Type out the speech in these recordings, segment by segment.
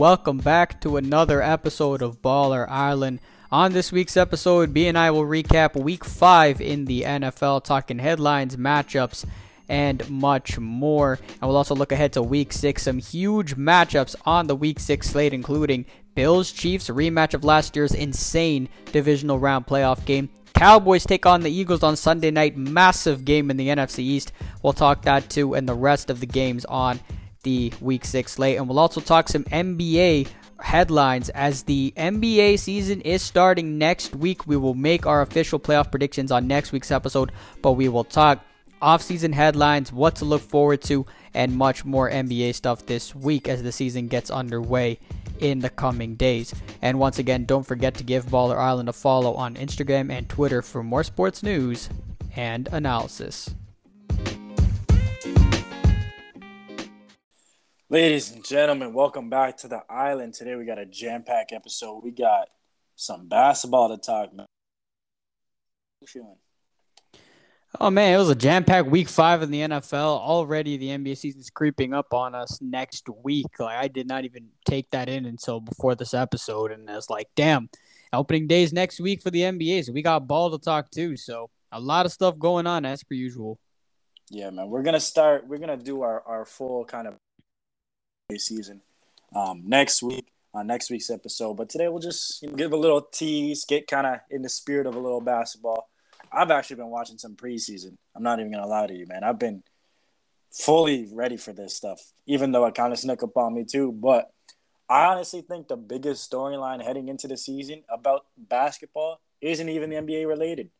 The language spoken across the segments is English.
welcome back to another episode of Baller Island. On this week's episode, B and I will recap week five in the NFL, talking headlines, matchups, and much more. And we'll also look ahead to week six, some huge matchups on the week six slate, including Bills Chiefs, rematch of last year's insane divisional round playoff game. Cowboys take on the Eagles on Sunday night, massive game in the NFC East. We'll talk that too, and the rest of the games on the week six slate. And we'll also talk some NBA headlines as the NBA season is starting next week. We will make our official playoff predictions on next week's episode, but we will talk off-season headlines, what to look forward to, and much more NBA stuff this week as the season gets underway in the coming days. And once again, don't forget to give Baller Island a follow on Instagram and Twitter for more sports news and analysis. Ladies and gentlemen, welcome back to the island. Today we got a jam-packed episode. We got some basketball to talk. Man. How you feeling? Oh man, it was a jam-packed week five in the NFL. Already, the NBA season's creeping up on us next week. Like I did not even take that in until before this episode, and I was like, "Damn, opening days next week for the NBA." So we got ball to talk too. So a lot of stuff going on as per usual. Yeah, man. We're gonna start. We're gonna do our our full kind of season um, next week on next week's episode. But today we'll just you know, give a little tease, get kind of in the spirit of a little basketball. I've actually been watching some preseason. I'm not even gonna lie to you, man. I've been fully ready for this stuff, even though it kind of snuck up on me too. But I honestly think the biggest storyline heading into the season about basketball isn't even NBA related.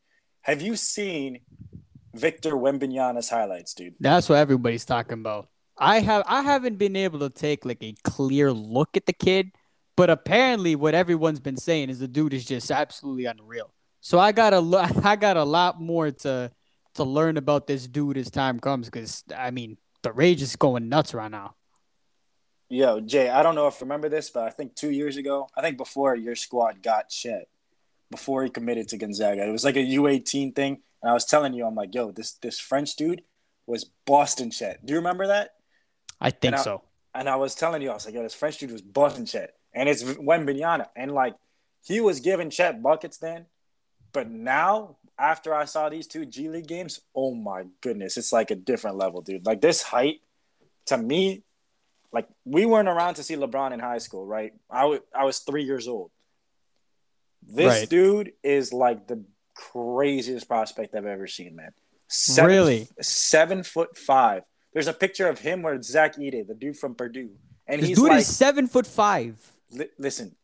Have you seen Victor Wembanyama's highlights, dude? That's what everybody's talking about. I have I haven't been able to take like a clear look at the kid, but apparently what everyone's been saying is the dude is just absolutely unreal. So I got a I got a lot more to to learn about this dude as time comes because I mean the rage is going nuts right now. Yo, Jay, I don't know if you remember this, but I think two years ago, I think before your squad got Chet, before he committed to Gonzaga, it was like a U18 thing. And I was telling you, I'm like, yo, this this French dude was Boston Chet. Do you remember that? I think and I, so. And I was telling you, I was like, yo, this French dude was busting Chet. And it's Wembanyama. And like, he was giving Chet buckets then. But now, after I saw these two G League games, oh my goodness, it's like a different level, dude. Like, this height, to me, like, we weren't around to see LeBron in high school, right? I, w- I was three years old. This Right. dude is like the craziest prospect I've ever seen, man. Seven, Really? Seven foot five. There's a picture of him where Zach Edey, the dude from Purdue, and This he's dude like, is seven foot five. li- listen,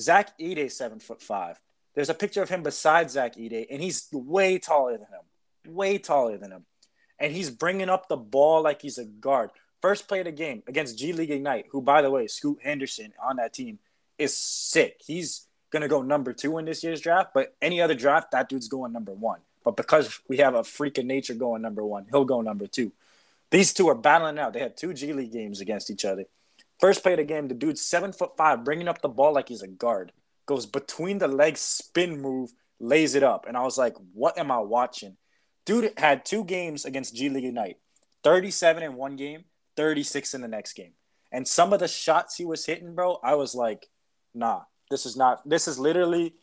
Zach Edey is seven foot five. There's a picture of him beside Zach Edey, and he's way taller than him, way taller than him, and he's bringing up the ball like he's a guard. First play of the game against G League Ignite, who, by the way, Scoot Henderson on that team is sick. He's gonna go number two in this year's draft, but any other draft, that dude's going number one. But because we have a freak of nature going number one, he'll go number two. These two are battling out. They had two G League games against each other. First play of the game, the dude's seven foot five, bringing up the ball like he's a guard. Goes between the legs, spin move, lays it up. And I was like, what am I watching? Dude had two games against G League Ignite 37 in one game, 36 in the next game. And some of the shots he was hitting, bro, I was like, nah, this is not, this is literally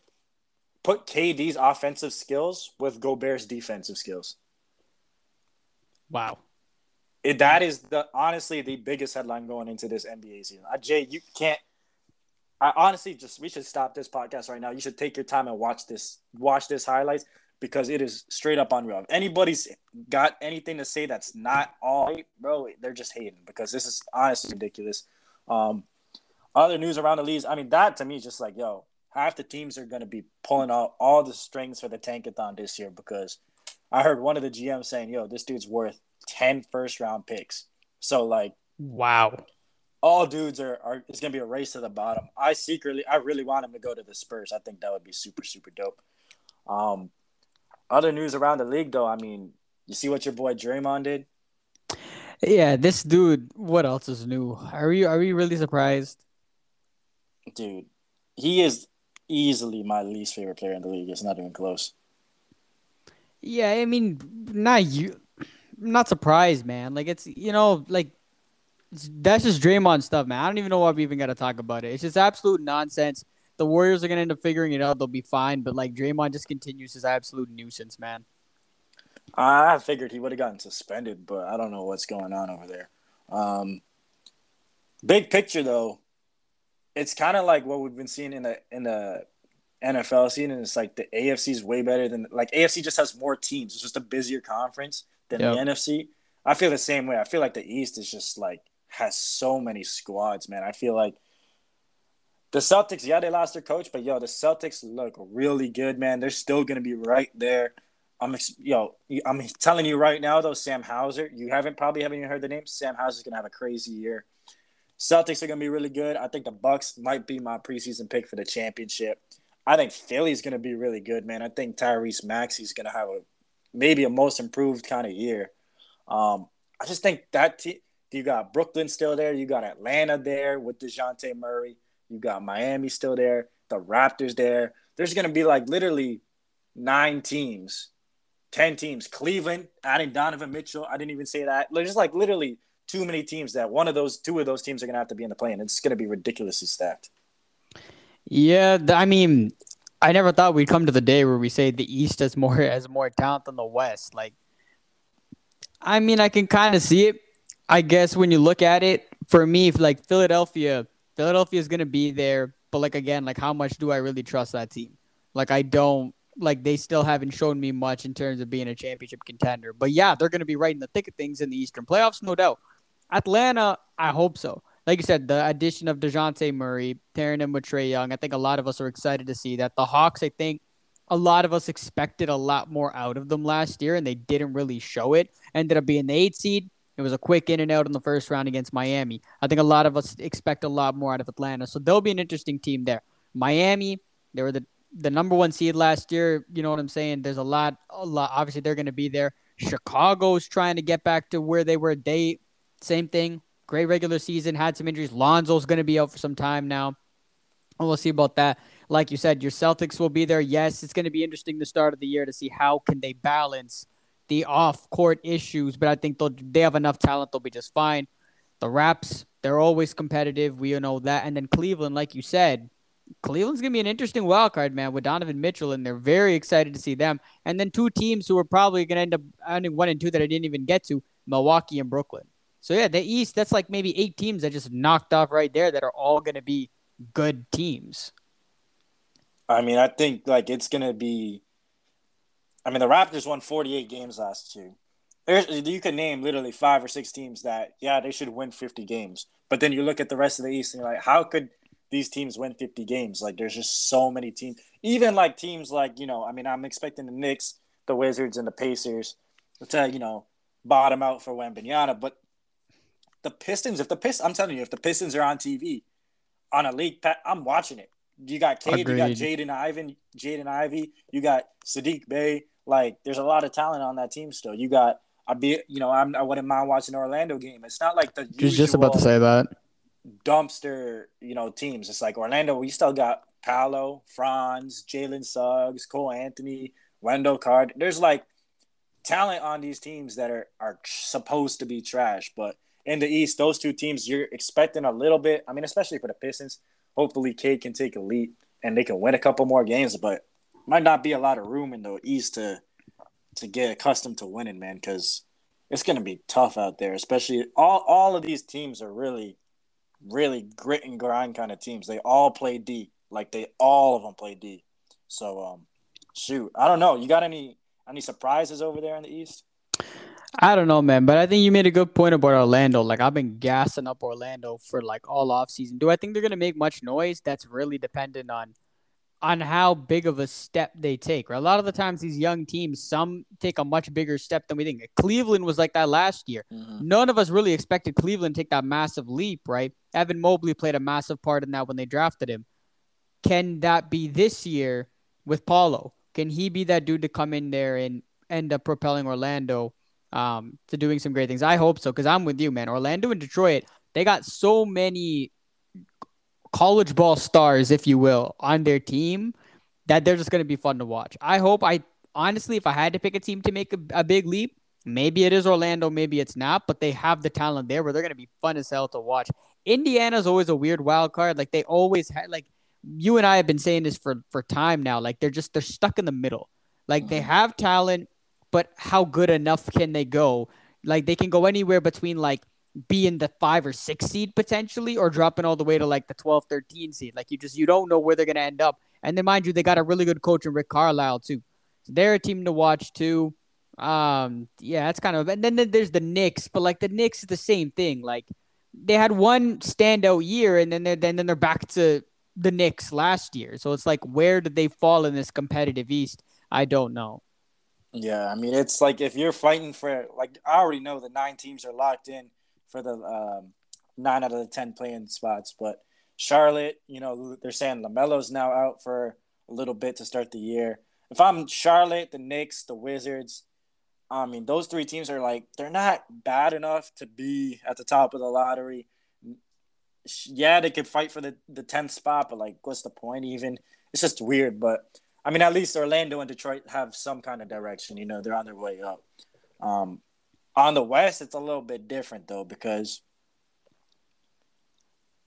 put KD's offensive skills with Gobert's defensive skills. Wow. It, that is the honestly the biggest headline going into this NBA season. Uh, Jay, you can't. I honestly just we should stop this podcast right now. You should take your time and watch this watch this highlights because it is straight up unreal. If anybody's got anything to say that's not all right, bro, they're just hating because this is honestly ridiculous. Um, other news around the leagues, I mean, that to me is just like, yo, half the teams are going to be pulling out all the strings for the tankathon this year because I heard one of the GMs saying, yo, this dude's worth 10 first round picks. So, like, Wow. all dudes are, are it's gonna be a race to the bottom. I secretly I really want him to go to the Spurs. I think that would be super, super dope. Um other news around the league though, I mean, you see what your boy Draymond did? Yeah, this dude. What else is new? Are you are you really surprised? Dude, he is easily my least favorite player in the league. It's not even close. Yeah, I mean, not you. Not surprised, man. Like it's you know, like that's just Draymond stuff, man. I don't even know why we even got to talk about it. It's just absolute nonsense. The Warriors are gonna end up figuring it out. They'll be fine, but like Draymond just continues his absolute nuisance, man. I figured he would have gotten suspended, but I don't know what's going on over there. Um, big picture, though, it's kind of like what we've been seeing in the in the NFL scene, and it's like the AFC is way better than like AFC just has more teams. It's just a busier conference than yep. the NFC. I feel the same way. I feel like the East is just like has so many squads, man. I feel like the Celtics, yeah, they lost their coach, but yo, the Celtics look really good, man. They're still gonna be right there. I'm yo, I'm telling you right now though, Sam Hauser, you haven't probably haven't even heard the name. Sam Hauser's gonna have a crazy year. Celtics are gonna be really good. I think the Bucks might be my preseason pick for the championship. I think Philly's gonna be really good, man. I think Tyrese Maxey's gonna have a maybe a most improved kind of year. Um, I just think that te- you got Brooklyn still there, you got Atlanta there with Dejounte Murray, you got Miami still there, the Raptors there. There's gonna be like literally nine teams, ten teams. Cleveland adding Donovan Mitchell. I didn't even say that. There's like literally too many teams that one of those two of those teams are gonna have to be in the play, and it's gonna be ridiculously stacked. Yeah, I mean, I never thought we'd come to the day where we say the East has more has more talent than the West. Like, I mean, I can kind of see it. I guess when you look at it, for me, like Philadelphia, Philadelphia is gonna be there, but like again, like how much do I really trust that team? Like I don't. Like they still haven't shown me much in terms of being a championship contender. But yeah, they're gonna be right in the thick of things in the Eastern playoffs, no doubt. Atlanta, I hope so like you said, the addition of Dejounte Murray, pairing him with Trae Young, I think a lot of us are excited to see that. The Hawks, I think a lot of us expected a lot more out of them last year, and they didn't really show it. Ended up being the eight seed. It was a quick in and out in the first round against Miami. I think a lot of us expect a lot more out of Atlanta, so they'll be an interesting team there. Miami, they were the the number one seed last year. You know what I'm saying? There's a lot, a lot. Obviously, they're going to be there. Chicago's trying to get back to where they were. They same thing great regular season, had some injuries. Lonzo's going to be out for some time now. And we'll see about that. Like you said, your Celtics will be there. Yes, it's going to be interesting the start of the year to see how can they balance the off-court issues, but I think they'll they have enough talent; they'll be just fine. The Raps, they're always competitive. We know that. And then Cleveland, like you said, Cleveland's gonna be an interesting wild card, man, with Donovan Mitchell, and they're very excited to see them. And then two teams who are probably gonna end up ending one and two that I didn't even get to: Milwaukee and Brooklyn. So yeah, the East that's like maybe eight teams that just knocked off right there that are all going to be good teams. I mean, I think like it's going to be. I mean, the Raptors won 48 games last year. There's, you can name literally five or six teams that yeah they should win 50 games, but then you look at the rest of the East and you're like, how could these teams win 50 games? Like, there's just so many teams. Even like teams like you know, I mean, I'm expecting the Knicks, the Wizards, and the Pacers to you know bottom out for Wembanyama, but the Pistons, if the Pistons, I'm telling you, if the Pistons are on TV on a league, I'm watching it. You got Cade, Agreed. you got Jaden Ivan, Jaden Ivey, you got Saddiq Bey. Like, there's a lot of talent on that team still. You got, I'd be, you know, I'm, I wouldn't mind watching an Orlando game. It's not like the just just about to say that dumpster, you know, teams. It's like Orlando. We still got Paolo, Franz, Jalen Suggs, Cole Anthony, Wendell Card. There's like talent on these teams that are are supposed to be trash, but in the East, those two teams, you're expecting a little bit. I mean, especially for the Pistons. Hopefully, Cade can take a lead and they can win a couple more games, but might not be a lot of room in the East to to get accustomed to winning, man, because it's going to be tough out there. Especially all all of these teams are really, really grit and grind kind of teams. They all play D, like they all of them play D. So, um, shoot, I don't know. You got any any surprises over there in the East? I don't know, man, but I think you made a good point about Orlando. Like I've been gassing up Orlando for like all off season. Do I think they're gonna make much noise? That's really dependent on on how big of a step they take. Right? A lot of the times these young teams, some take a much bigger step than we think. Cleveland was like that last year. Mm-hmm. None of us really expected Cleveland to take that massive leap, right? Evan Mobley played a massive part in that when they drafted him. Can that be this year with Paolo? Can he be that dude to come in there and end up propelling Orlando um, to doing some great things. I hope so because I'm with you, man. Orlando and Detroit, they got so many college ball stars, if you will, on their team that they're just going to be fun to watch. I hope I honestly, if I had to pick a team to make a, a big leap, Maybe it is Orlando, maybe it's not, but they have the talent there where they're going to be fun as hell to watch. Indiana's always a weird wild card. Like they always had like you and I have been saying this for for time now. Like they're just they're stuck in the middle. Like they mm-hmm. have talent, but how good enough can they go? Like they can go anywhere between like being the five or six seed potentially or dropping all the way to like the 12, 13 seed. Like you just you don't know where they're gonna end up. And then mind you, they got a really good coach in Rick Carlisle too. So they're a team to watch too. Um, yeah, that's kind of and then, then there's the Knicks, but like the Knicks is the same thing. Like they had one standout year and then they're then, then they're back to the Knicks last year. So it's like where did they fall in this competitive East? I don't know. Yeah, I mean it's like if you're fighting for like I already know the nine teams are locked in for the um, nine out of the ten playing spots, but Charlotte, you know, they're saying LaMelo's now out for a little bit to start the year. If I'm Charlotte, the Knicks, the Wizards, I mean, those three teams are like they're not bad enough to be at the top of the lottery. Yeah, they could fight for the the tenth spot, but like, what's the point? Even it's just weird. But I mean, at least Orlando and Detroit have some kind of direction. You know, they're on their way up. Um, on the West, it's a little bit different though because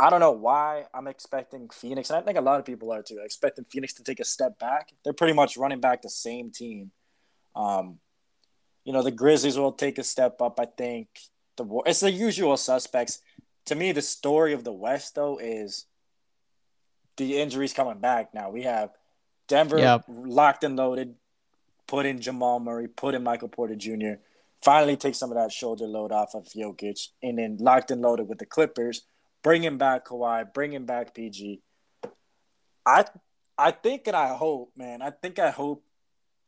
I don't know why I'm expecting Phoenix, and I think a lot of people are too, expecting Phoenix to take a step back. They're pretty much running back the same team. Um, you know, the Grizzlies will take a step up. I think the it's the usual suspects. To me, the story of the West though is the injuries coming back. Now we have Denver yep. locked and loaded, put in Jamal Murray, put in Michael Porter Jr. Finally, take some of that shoulder load off of Jokic, and then locked and loaded with the Clippers, bringing back Kawhi, bringing back PG. I I think and I hope, man. I think I hope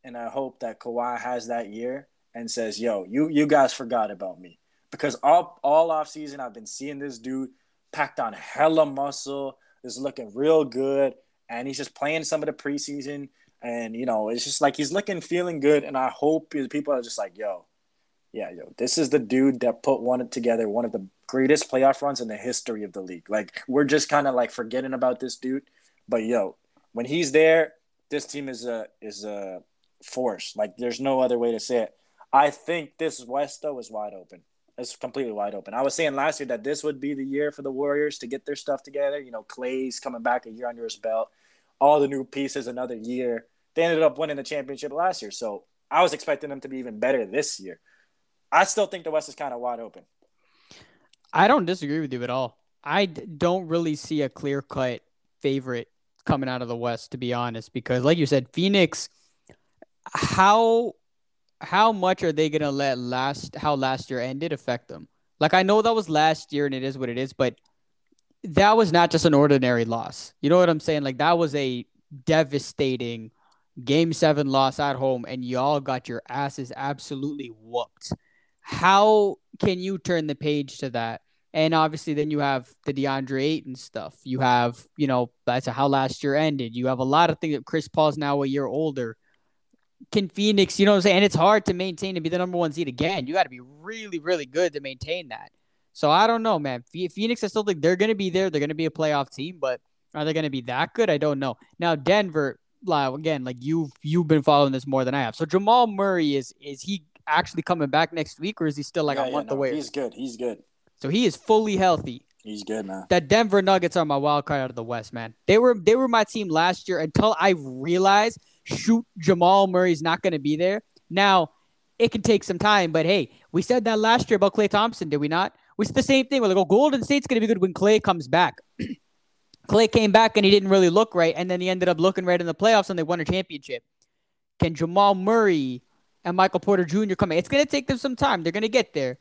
and I hope that Kawhi has that year and says, "Yo, you you guys forgot about me." Because all all off season I've been seeing this dude packed on hella muscle, is looking real good and he's just playing some of the preseason. And you know, it's just like he's looking, feeling good. And I hope people are just like, yo, yeah, yo, this is the dude that put one together, one of the greatest playoff runs in the history of the league. Like we're just kind of like forgetting about this dude, but yo, when he's there, this team is a is a force. Like there's no other way to say it. I think this West though is wide open. It's completely wide open. I was saying last year that this would be the year for the Warriors to get their stuff together. You know, Klay's coming back a year under his belt, all the new pieces another year. They ended up winning the championship last year, so I was expecting them to be even better this year. I still think the West is kind of wide open. I don't disagree with you at all. I don't really see a clear cut favorite coming out of the West, to be honest, because like you said, Phoenix. How how much are they gonna let last how last year ended affect them? Like I know that was last year and it is what it is, but that was not just an ordinary loss. You know what I'm saying? Like that was a devastating game seven loss at home, and y'all got your asses absolutely whooped. How can you turn the page to that? And obviously, then you have the DeAndre Ayton stuff. You have, you know, that's how last year ended. You have a lot of things that Chris Paul's now a year older can Phoenix, you know what I'm saying? And it's hard to maintain and be the number one seed again. You got to be really, really good to maintain that. So I don't know, man. Phoenix, I still think they're going to be there. They're going to be a playoff team, but are they going to be that good? I don't know. Now Denver, again, like you've you've been following this more than I have. So Jamal Murray is is he actually coming back next week, or is he still like yeah, a month no, away? He's good. He's good. So he is fully healthy. He's good, man. The Denver Nuggets are my wild card out of the West, man. They were they were my team last year until I realized shoot Jamal Murray's not going to be there. Now, it can take some time, but hey, we said that last year about Klay Thompson, did we not? We said the same thing. We're like, oh, Golden State's going to be good when Klay comes back. Klay came back and he didn't really look right, and then he ended up looking right in the playoffs and they won a championship. Can Jamal Murray and Michael Porter Jr. come in? It's going to take them some time. They're going to get there.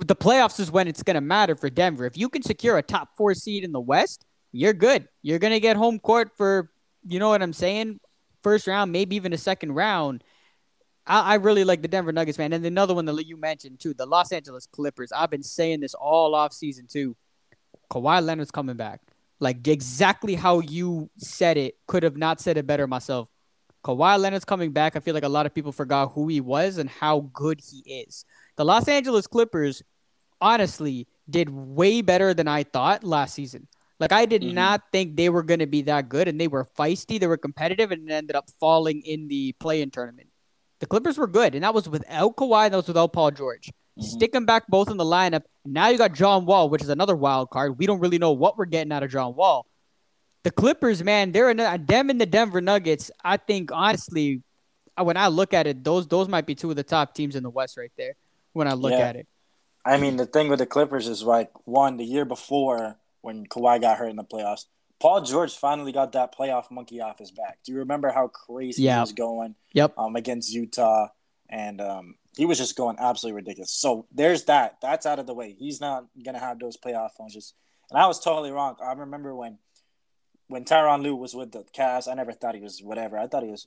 The playoffs is when it's going to matter for Denver. If you can secure a top four seed in the West, you're good. You're going to get home court for, you know what I'm saying, first round, maybe even a second round. I, I really like the Denver Nuggets, man. And another one that you mentioned too, the Los Angeles Clippers. I've been saying this all off season too. Kawhi Leonard's coming back. Like exactly how you said it, could have not said it better myself. Kawhi Leonard's coming back. I feel like a lot of people forgot who he was and how good he is. The Los Angeles Clippers, honestly, did way better than I thought last season. Like I did mm-hmm. not think they were going to be that good, and they were feisty. They were competitive, and ended up falling in the play-in tournament. The Clippers were good, and that was without Kawhi, and that was without Paul George. Mm-hmm. Stick them back both in the lineup. Now you got John Wall, which is another wild card. We don't really know what we're getting out of John Wall. The Clippers, man, they're in, them and the Denver Nuggets. I think honestly, when I look at it, those those might be two of the top teams in the West right there. When I look yeah. at it, I mean the thing with the Clippers is like one the year before when Kawhi got hurt in the playoffs, Paul George finally got that playoff monkey off his back. Do you remember how crazy yeah. he was going? Yep. Um, against Utah, and um, he was just going absolutely ridiculous. So there's that. That's out of the way. He's not gonna have those playoff punches. And I was totally wrong. I remember when when Tyronn Lue was with the Cavs, I never thought he was whatever. I thought he was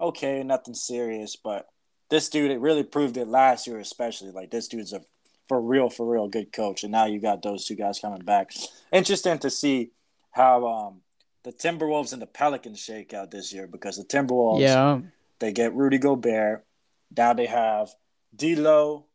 okay, nothing serious. But this dude, it really proved it last year, especially. Like this dude's a for real, for real good coach. And now you got those two guys coming back. Interesting to see how um, the Timberwolves and the Pelicans shake out this year because the Timberwolves, yeah, they get Rudy Gobert. Now they have D'Lo,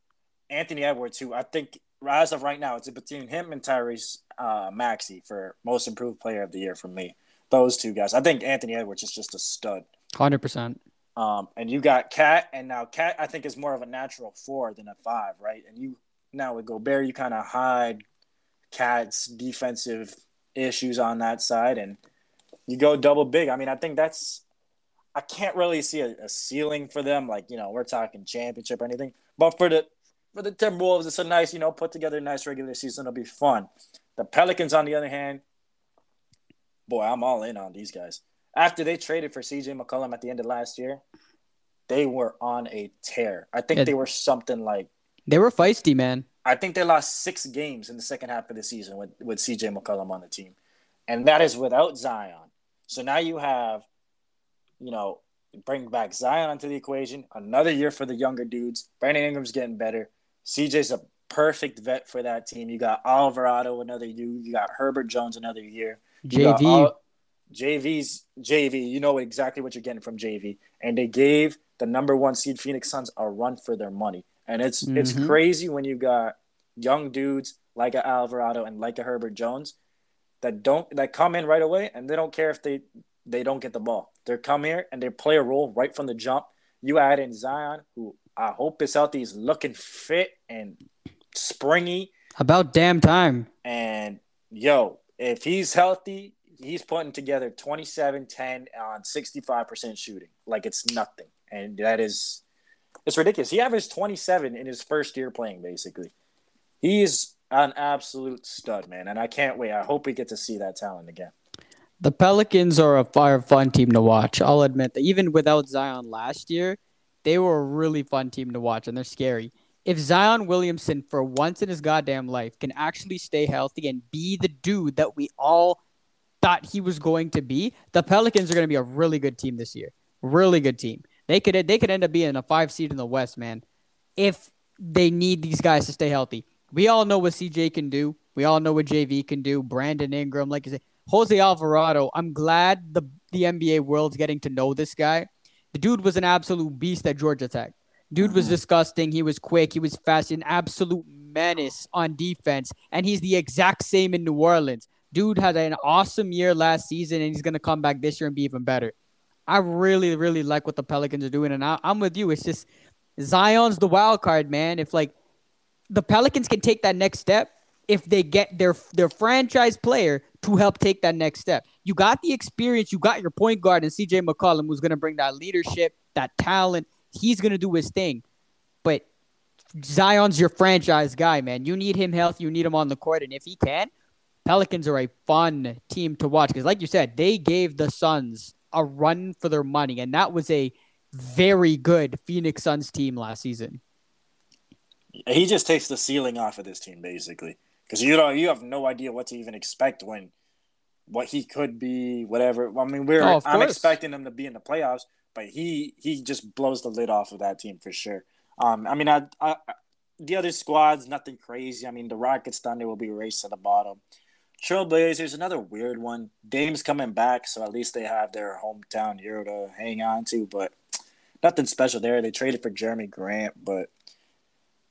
Anthony Edwards, who I think as of right now, it's between him and Tyrese uh, Maxey for most improved player of the year for me. Those two guys. I think Anthony Edwards is just a stud. Hundred percent. Um, and you got KAT, and now KAT, I think is more of a natural four than a five, right? And you now with Gobert, you kind of hide KAT's defensive issues on that side, and you go double big. I mean, I think that's I can't really see a, a, ceiling for them. Like you know, we're talking championship or anything, but for the for the Timberwolves, it's a nice you know put together nice regular season. It'll be fun. The Pelicans, on the other hand, boy, I'm all in on these guys. After they traded for CJ McCollum at the end of last year, they were on a tear. I think they were something like they were feisty, man. I think they lost six games in the second half of the season with, with CJ McCollum on the team. And that is without Zion. So now you have, you know, bring back Zion onto the equation. Another year for the younger dudes. Brandon Ingram's getting better. CJ's a perfect vet for that team. You got Alvarado another year. You got Herbert Jones another year. You JV. All, JV's JV. You know exactly what you're getting from JV. And they gave the number one seed Phoenix Suns a run for their money. And it's mm-hmm. it's crazy when you got young dudes like a Alvarado and like a Herbert Jones that don't that come in right away and they don't care if they they don't get the ball. They come here and they play a role right from the jump. You add in Zion, who I hope is healthy, is looking fit and springy. About damn time. And yo, if he's healthy, he's putting together 27 10 on 65% shooting. Like it's nothing. And that is it's ridiculous. He averaged 27 in his first year playing, basically. He's an absolute stud, man, and I can't wait. I hope we get to see that talent again. The Pelicans are a fire fun team to watch. I'll admit that even without Zion last year, they were a really fun team to watch, and they're scary. If Zion Williamson, for once in his goddamn life, can actually stay healthy and be the dude that we all thought he was going to be, the Pelicans are going to be a really good team this year. Really good team. They could they could end up being a five seed in the West, man, if they need these guys to stay healthy. We all know what CJ can do. We all know what JV can do. Brandon Ingram, like I said, Jose Alvarado. I'm glad the the NBA world's getting to know this guy. The dude was an absolute beast at Georgia Tech. Dude was mm-hmm. disgusting. He was quick. He was fast. An absolute menace on defense. And he's the exact same in New Orleans. Dude had an awesome year last season, and he's gonna come back this year and be even better. I really, really like what the Pelicans are doing, and I, I'm with you. It's just Zion's the wild card, man. If like the Pelicans can take that next step, if they get their their franchise player to help take that next step. You got the experience, you got your point guard and CJ McCollum who's going to bring that leadership, that talent. He's going to do his thing. But Zion's your franchise guy, man. You need him healthy, you need him on the court and if he can, Pelicans are a fun team to watch cuz like you said, they gave the Suns a run for their money, and that was a very good Phoenix Suns team last season. He just takes the ceiling off of this team, basically, because you know you have no idea what to even expect when what he could be, whatever. I mean, we're oh, I'm expecting him to be in the playoffs, but he he just blows the lid off of that team for sure. Um, I mean, I, I the other squads, nothing crazy. I mean, the Rockets, Thunder will be raced to the bottom. Trailblazers, another weird one. Dame's coming back, so at least they have their hometown hero to hang on to, but nothing special there. They traded for Jerami Grant, but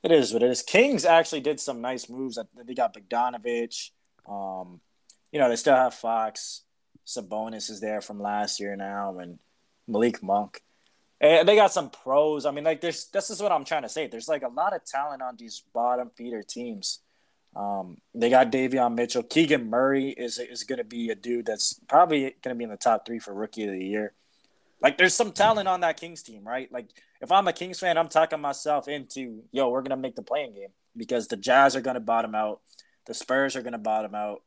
it is what it is. Kings actually did some nice moves. They got Bogdanovich. Um, you know, they still have Fox. Sabonis is there from last year now, and Malik Monk. And they got some pros. I mean, like there's this is what I'm trying to say. There's like a lot of talent on these bottom feeder teams. Um, they got Davion Mitchell. Keegan Murray is is going to be a dude that's probably going to be in the top three for rookie of the year. Like, there's some talent on that Kings team, right? Like, if I'm a Kings fan, I'm talking myself into, yo, we're going to make the play-in game because the Jazz are going to bottom out, the Spurs are going to bottom out.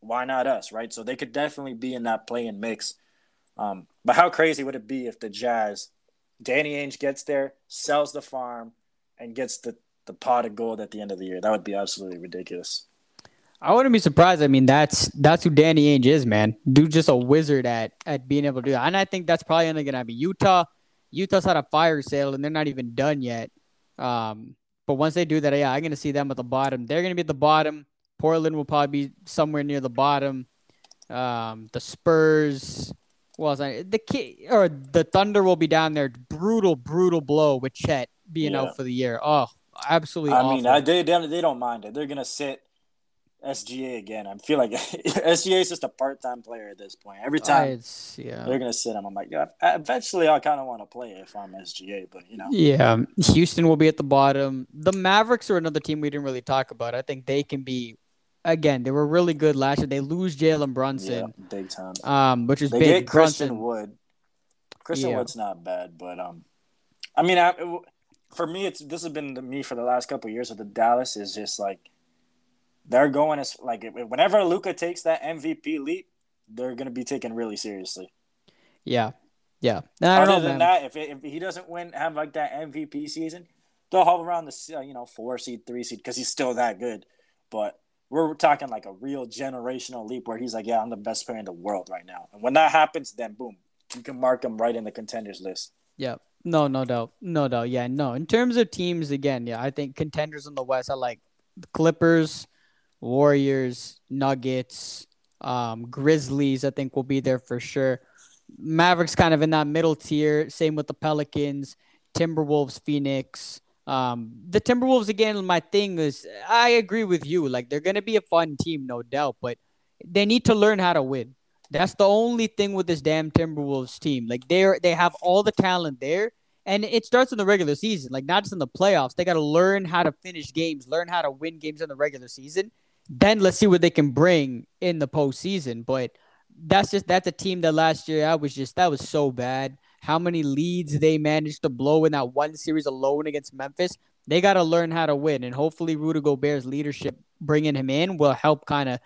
Why not us, right? So they could definitely be in that play-in mix. Um, but how crazy would it be if the Jazz, Danny Ainge gets there, sells the farm, and gets the the pot of gold at the end of the year. That would be absolutely ridiculous. I wouldn't be surprised. I mean, that's that's who Danny Ainge is, man. Dude, just a wizard at at being able to do that. And I think that's probably only gonna be Utah. Utah's had a fire sale and they're not even done yet. Um, but once they do that, yeah, I'm gonna see them at the bottom. They're gonna be at the bottom. Portland will probably be somewhere near the bottom. Um, the Spurs, well, the key or the Thunder will be down there. Brutal, brutal blow with Chet being yeah. out for the year. Oh, absolutely. I awful. mean, I, they they don't mind it. They're gonna sit SGA again. I feel like SGA is just a part time player at this point. Every time yeah. they're gonna sit him, I'm like, yeah. Eventually, I kind of want to play if I'm SGA, but you know. Yeah, Houston will be at the bottom. The Mavericks are another team we didn't really talk about. I think they can be. Again, they were really good last year. They lose Jalen Brunson, yeah, big time. Um, which is they big. Get Christian Brunson. Wood. Christian yeah. Wood's not bad, but um, I mean, I, for me, it's this has been me for the last couple years with the Dallas is just like they're going as like whenever Luka takes that MVP leap, they're going to be taken really seriously. Yeah, yeah. Other know, than man. that, if, it, if he doesn't win, have like that MVP season, they'll hover around the you know four seed, three seed because he's still that good. But we're talking like a real generational leap where he's like, yeah, I'm the best player in the world right now. And when that happens, then boom, you can mark him right in the contenders list. Yeah. No, no doubt. No doubt. Yeah, no. In terms of teams, again, yeah, I think contenders in the West are like Clippers, Warriors, Nuggets, um, Grizzlies, I think will be there for sure. Mavericks kind of in that middle tier. Same with the Pelicans, Timberwolves, Phoenix. Um, the Timberwolves again. My thing is, I agree with you. Like they're gonna be a fun team, no doubt, but they need to learn how to win. That's the only thing with this damn Timberwolves team. Like they're they have all the talent there, and it starts in the regular season, like not just in the playoffs. They got to learn how to finish games, learn how to win games in the regular season. Then let's see what they can bring in the postseason. But that's just that's a team that last year I was just that was so bad. How many leads they managed to blow in that one series alone against Memphis? They got to learn how to win, and hopefully Rudy Gobert's leadership bringing him in will help kind of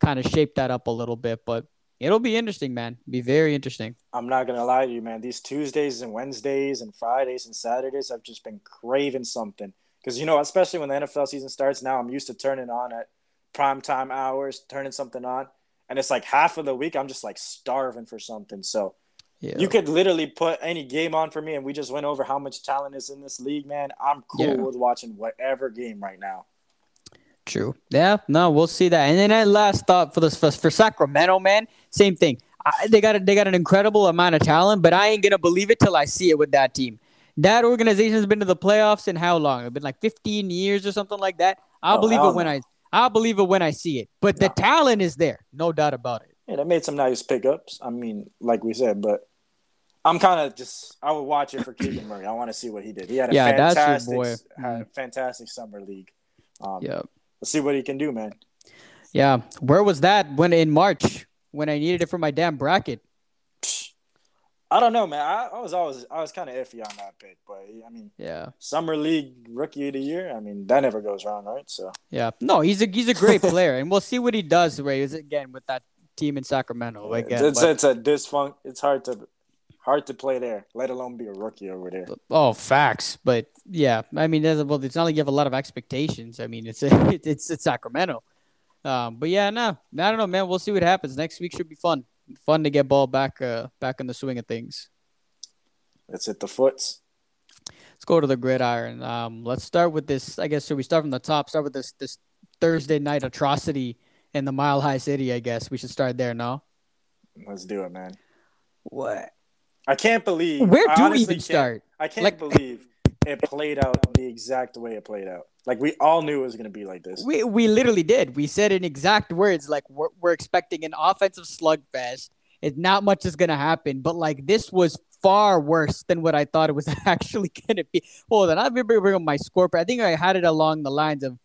kind of shape that up a little bit. But It'll be interesting, man. Be very interesting. I'm not gonna lie to you, man. These Tuesdays and Wednesdays and Fridays and Saturdays, I've just been craving something. Because you know, especially when the NFL season starts, now I'm used to turning on at prime time hours, turning something on, and it's like half of the week I'm just like starving for something. So yeah. you could literally put any game on for me, and we just went over how much talent is in this league, man. I'm cool yeah. with watching whatever game right now. True. Yeah. No, we'll see that. And then that last thought for this for, for Sacramento, man, same thing. I, they got a, they got an incredible amount of talent, but I ain't gonna believe it till I see it with that team. That organization has been to the playoffs in how long? It's been like 15 years or something like that. I'll oh, believe it when I I'll believe it when I see it. But no. the talent is there, no doubt about it. Yeah, they made some nice pickups. I mean, like we said, but I'm kind of just I would watch it for Keegan Murray. I want to see what he did. He had a yeah, fantastic, had a mm-hmm. fantastic summer league. Um, yeah, let's see what he can do, man. Yeah, where was that when in March when I needed it for my damn bracket? I don't know, man. I, I was always I was kind of iffy on that pick, but I mean, yeah, summer league rookie of the year. I mean, that never goes wrong, right? So yeah, no, he's a he's a great player, and we'll see what he does. Ray is again with that team in Sacramento. Again, it's, but, it's a dysfunction. It's hard to hard to play there, let alone be a rookie over there. Oh, facts. But yeah, I mean, well, it's not like you have a lot of expectations. I mean, it's a, it's it's Sacramento. Um, but yeah, no, I don't know, man. We'll see what happens. Next week should be fun. Fun to get ball back, uh, back in the swing of things. Let's hit the foots. Let's go to the gridiron. Um, let's start with this. I guess should we start from the top? Start with this this Thursday night atrocity in the Mile High City. I guess we should start there. No. Let's do it, man. What? I can't believe. Where do we even start? I can't like, believe it played out the exact way it played out. Like we all knew it was going to be like this. We we literally did. We said in exact words like we're, we're expecting an offensive slugfest. It not much is going to happen, but like this was far worse than what I thought it was actually going to be. Hold on, I'll bring up my score. I think I had it along the lines of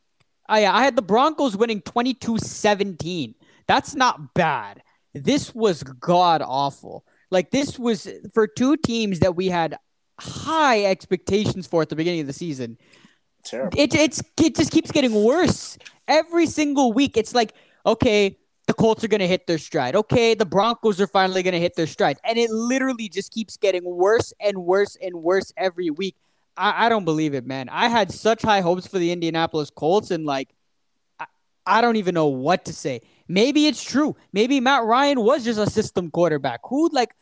I, I had the Broncos winning 22 17. That's not bad. This was god awful. Like, this was for two teams that we had high expectations for at the beginning of the season. Terrible. It, it's, it just keeps getting worse every single week. It's like, okay, the Colts are going to hit their stride. Okay, the Broncos are finally going to hit their stride. And it literally just keeps getting worse and worse and worse every week. I, I don't believe it, man. I had such high hopes for the Indianapolis Colts, and like, I, I don't even know what to say. Maybe it's true. Maybe Matt Ryan was just a system quarterback. Who, like,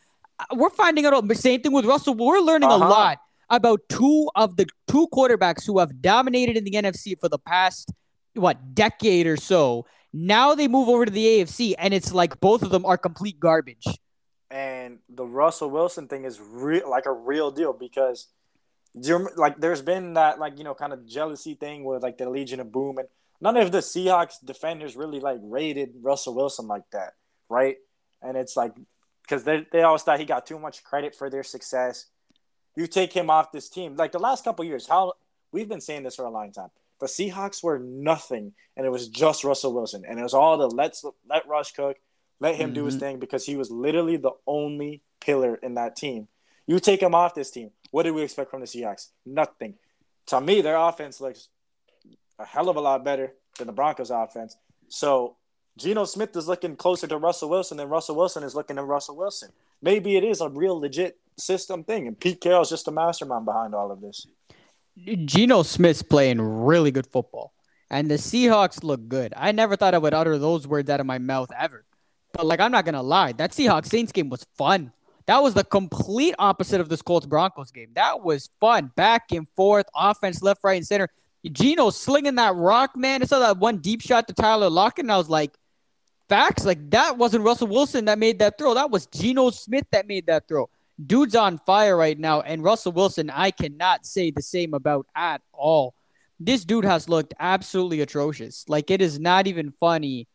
we're finding out. The same thing with Russell. We're learning uh-huh. a lot about two of the two quarterbacks who have dominated in the NFC for the past what decade or so. Now they move over to the AFC, and it's like both of them are complete garbage. And the Russell Wilson thing is real, like a real deal because like there's been that like you know kind of jealousy thing with like the Legion of Boom, and none of the Seahawks defenders really like rated Russell Wilson like that, right? And it's like because they they always thought he got too much credit for their success. You take him off this team, like the last couple years, how we've been saying this for a long time. The Seahawks were nothing, and it was just Russell Wilson, and it was all the let's let Rush cook, let him mm-hmm. do his mm-hmm. thing because he was literally the only pillar in that team. You take him off this team, what did we expect from the Seahawks? Nothing. To me, their offense looks a hell of a lot better than the Broncos' offense. So Geno Smith is looking closer to Russell Wilson than Russell Wilson is looking to Russell Wilson. Maybe it is a real legit system thing, and Pete Carroll is just a mastermind behind all of this. Geno Smith's playing really good football, and the Seahawks look good. I never thought I would utter those words out of my mouth ever, but like I'm not gonna lie, that Seahawks Saints game was fun. That was the complete opposite of this Colts Broncos game. That was fun, back and forth, offense left, right, and center. Geno slinging that rock, man. I saw that one deep shot to Tyler Lockett, and I was like, facts. Like that wasn't Russell Wilson that made that throw. That was Geno Smith that made that throw dude's on fire right now. And Russell Wilson, I cannot say the same about at all. This dude has looked absolutely atrocious. Like it is not even funny.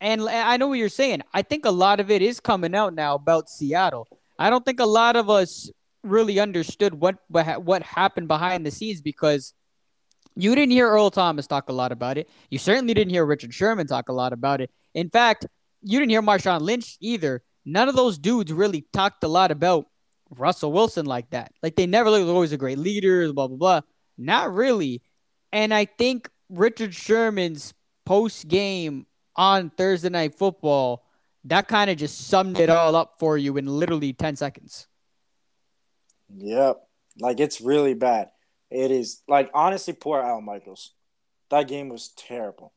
And I know what you're saying. I think a lot of it is coming out now about Seattle. I don't think a lot of us really understood what what happened behind the scenes because you didn't hear Earl Thomas talk a lot about it. You certainly didn't hear Richard Sherman talk a lot about it. In fact, you didn't hear Marshawn Lynch either. None of those dudes really talked a lot about Russell Wilson like that. Like they never look always a great leader, blah blah blah. Not really. And I think Richard Sherman's post game on Thursday night football, that kind of just summed it all up for you in literally 10 seconds. Yep. Like it's really bad. It is like honestly, poor Al Michaels. That game was terrible.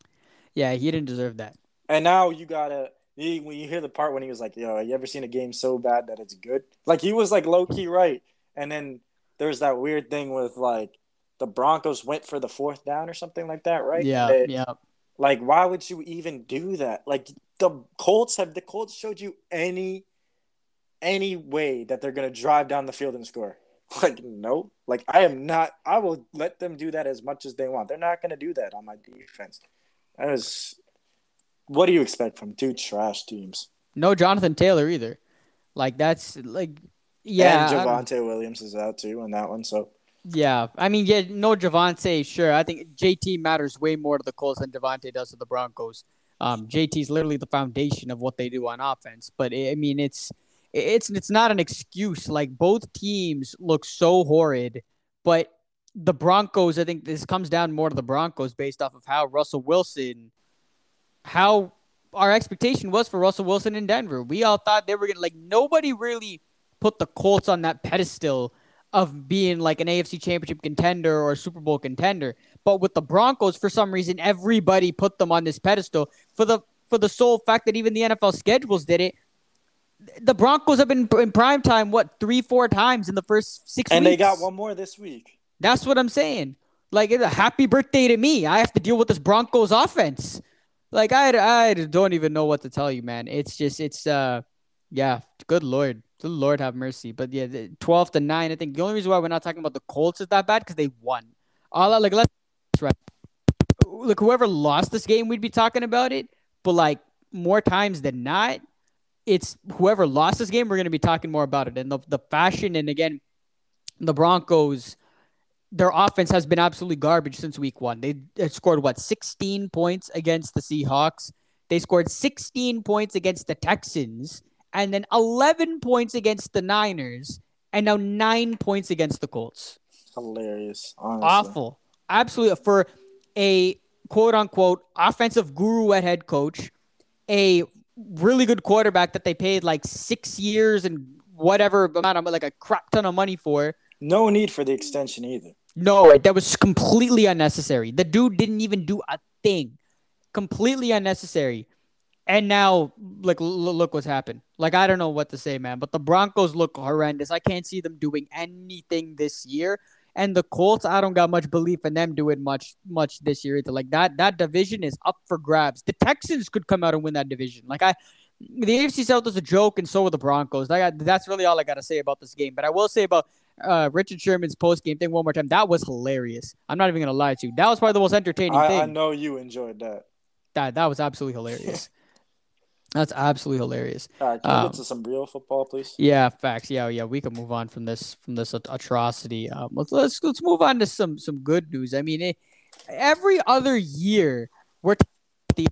Yeah, he didn't deserve that. And now you gotta he, when you hear the part when he was like, "Yo, you ever seen a game so bad that it's good?" Like he was like low key right, and then there's that weird thing with like the Broncos went for the fourth down or something like that, right? Yeah, it, yeah. Like, why would you even do that? Like the Colts have the Colts showed you any any way that they're gonna drive down the field and score. Like, no. Like I am not I will let them do that as much as they want. They're not gonna do that on my defense. That is what do you expect from two trash teams? No Jonathan Taylor either. Like that's like yeah. And Javonte Williams is out too on that one, so yeah, I mean, yeah, no Javonte, sure. I think JT matters way more to the Colts than Javonte does to the Broncos. Um, JT is literally the foundation of what they do on offense. But I mean, it's it's it's not an excuse. Like both teams look so horrid, but the Broncos. I think this comes down more to the Broncos based off of how Russell Wilson how our expectation was for Russell Wilson in Denver. We all thought they were gonna like nobody really put the Colts on that pedestal of being like an AFC championship contender or a Super Bowl contender. But with the Broncos, for some reason, everybody put them on this pedestal for the for the sole fact that even the NFL schedules did it. The Broncos have been in prime time what three, four times in the first six and weeks. they got one more this week. That's what I'm saying. Like, it's a happy birthday to me. I have to deal with this Broncos offense like I I don't even know what to tell you, man. It's just it's uh yeah, good lord. The Lord have mercy. But yeah, twelve to nine. I think the only reason why we're not talking about the Colts is that bad because they won. All like let's right. Look, whoever lost this game, we'd be talking about it. But like more times than not, it's whoever lost this game, we're to be talking more about it. And the, the fashion, and again, the Broncos, their offense has been absolutely garbage since week one. They, scored, what, 16 points against the Seahawks? They scored 16 points against the Texans, and then 11 points against the Niners, and now nine points against the Colts. Hilarious. Honestly. Awful. Absolutely. For a quote unquote offensive guru at head coach, a really good quarterback that they paid like six years and whatever amount of like a crap ton of money for. No need for the extension either. No, that was completely unnecessary. The dude didn't even do a thing. Completely unnecessary. And now, like, look what's happened. Like, I don't know what to say, man. But the Broncos look horrendous. I can't see them doing anything this year. And the Colts, I don't got much belief in them doing much much this year either. Like that that division is up for grabs. The Texans could come out and win that division. Like I the AFC South is a joke, and so are the Broncos. Got, that's really all I got to say about this game. But I will say about uh, Richard Sherman's post game thing one more time. That was hilarious. I'm not even gonna lie to you. That was probably the most entertaining I, thing. I know you enjoyed that. That that was absolutely hilarious. That's absolutely hilarious. All right, can um, we get to some real football, please? Yeah, facts. Yeah, yeah. We can move on from this from this atrocity. Um, let's let's let's move on to some some good news. I mean, it, every other year we're the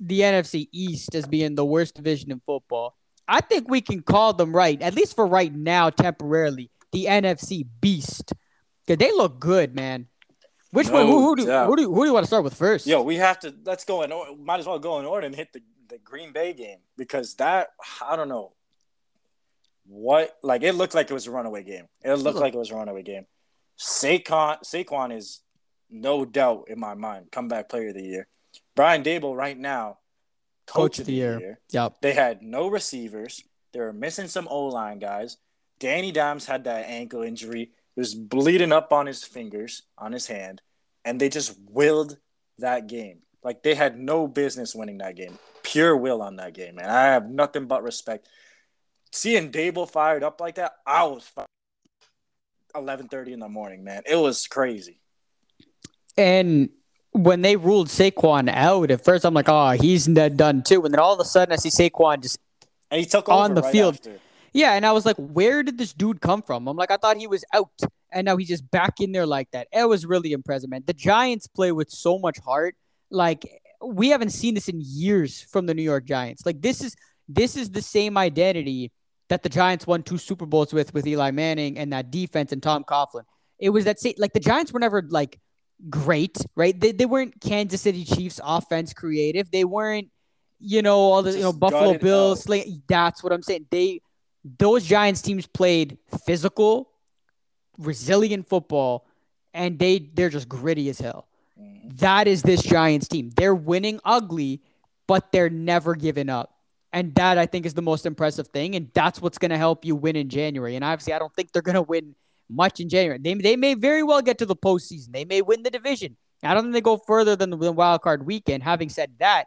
the NFC East as being the worst division in football. I think we can call them right, at least for right now, temporarily, the NFC Beast. Cause they look good, man. Which no one? Who, who, do, who, do, who do you want to start with first? Yo, we have to. Let's go in. Might as well go in order and hit the the Green Bay game because that I don't know what like it looked like it was a runaway game. It looked like it was a runaway game. Saquon Saquon is no doubt in my mind comeback player of the year. Brian Daboll right now coach, coach of the, year. year. Yep. They had no receivers. They were missing some O line guys. Danny Dimes had that ankle injury. It was bleeding up on his fingers, on his hand, and they just willed that game. Like they had no business winning that game. Pure will on that game, man. I have nothing but respect. Seeing Daboll fired up like that, I was eleven thirty in the morning, man. It was crazy. And when they ruled Saquon out, at first I'm like, oh, he's done too. And then all of a sudden I see Saquon just and he took on the right field. After. Yeah, and I was like, where did this dude come from? I'm like, I thought he was out, and now he's just back in there like that. It was really impressive, man. The Giants play with so much heart like we haven't seen this in years from the New York Giants. Like this is this is the same identity that the Giants won two Super Bowls with with Eli Manning and that defense and Tom Coughlin. It was that same, like the Giants were never like great, right? They, they weren't Kansas City Chiefs offense creative. They weren't, you know, all the you know Buffalo Bills. Like that's what I'm saying. They those Giants teams played physical, resilient football, and they they're just gritty as hell. That is this Giants team. They're winning ugly, but they're never giving up. And that I think is the most impressive thing. And that's what's going to help you win in January. And obviously, I don't think they're going to win much in January. They, they may very well get to the postseason. They may win the division. I don't think they go further than the wild card weekend. Having said that,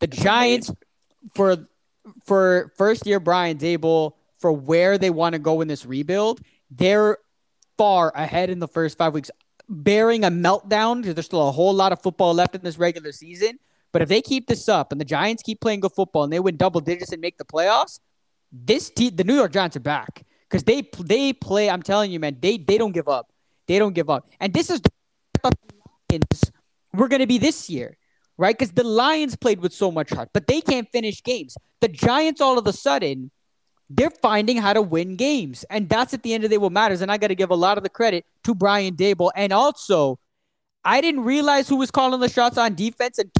the Giants for for first year Brian Daboll for where they want to go in this rebuild, they're far ahead in the first five weeks bearing a meltdown because there's still a whole lot of football left in this regular season. But if they keep this up and the Giants keep playing good football and they win double digits and make the playoffs, this the New York Giants are back because they they play. I'm telling you, man, they they don't give up. They don't give up. And this is the Lions we're to be this year, right? Because the Lions played with so much heart, but they can't finish games. The Giants all of a sudden they're finding how to win games. And that's at the end of the day what matters. And I got to give a lot of the credit to Brian Daboll, And also, I didn't realize who was calling the shots on defense. And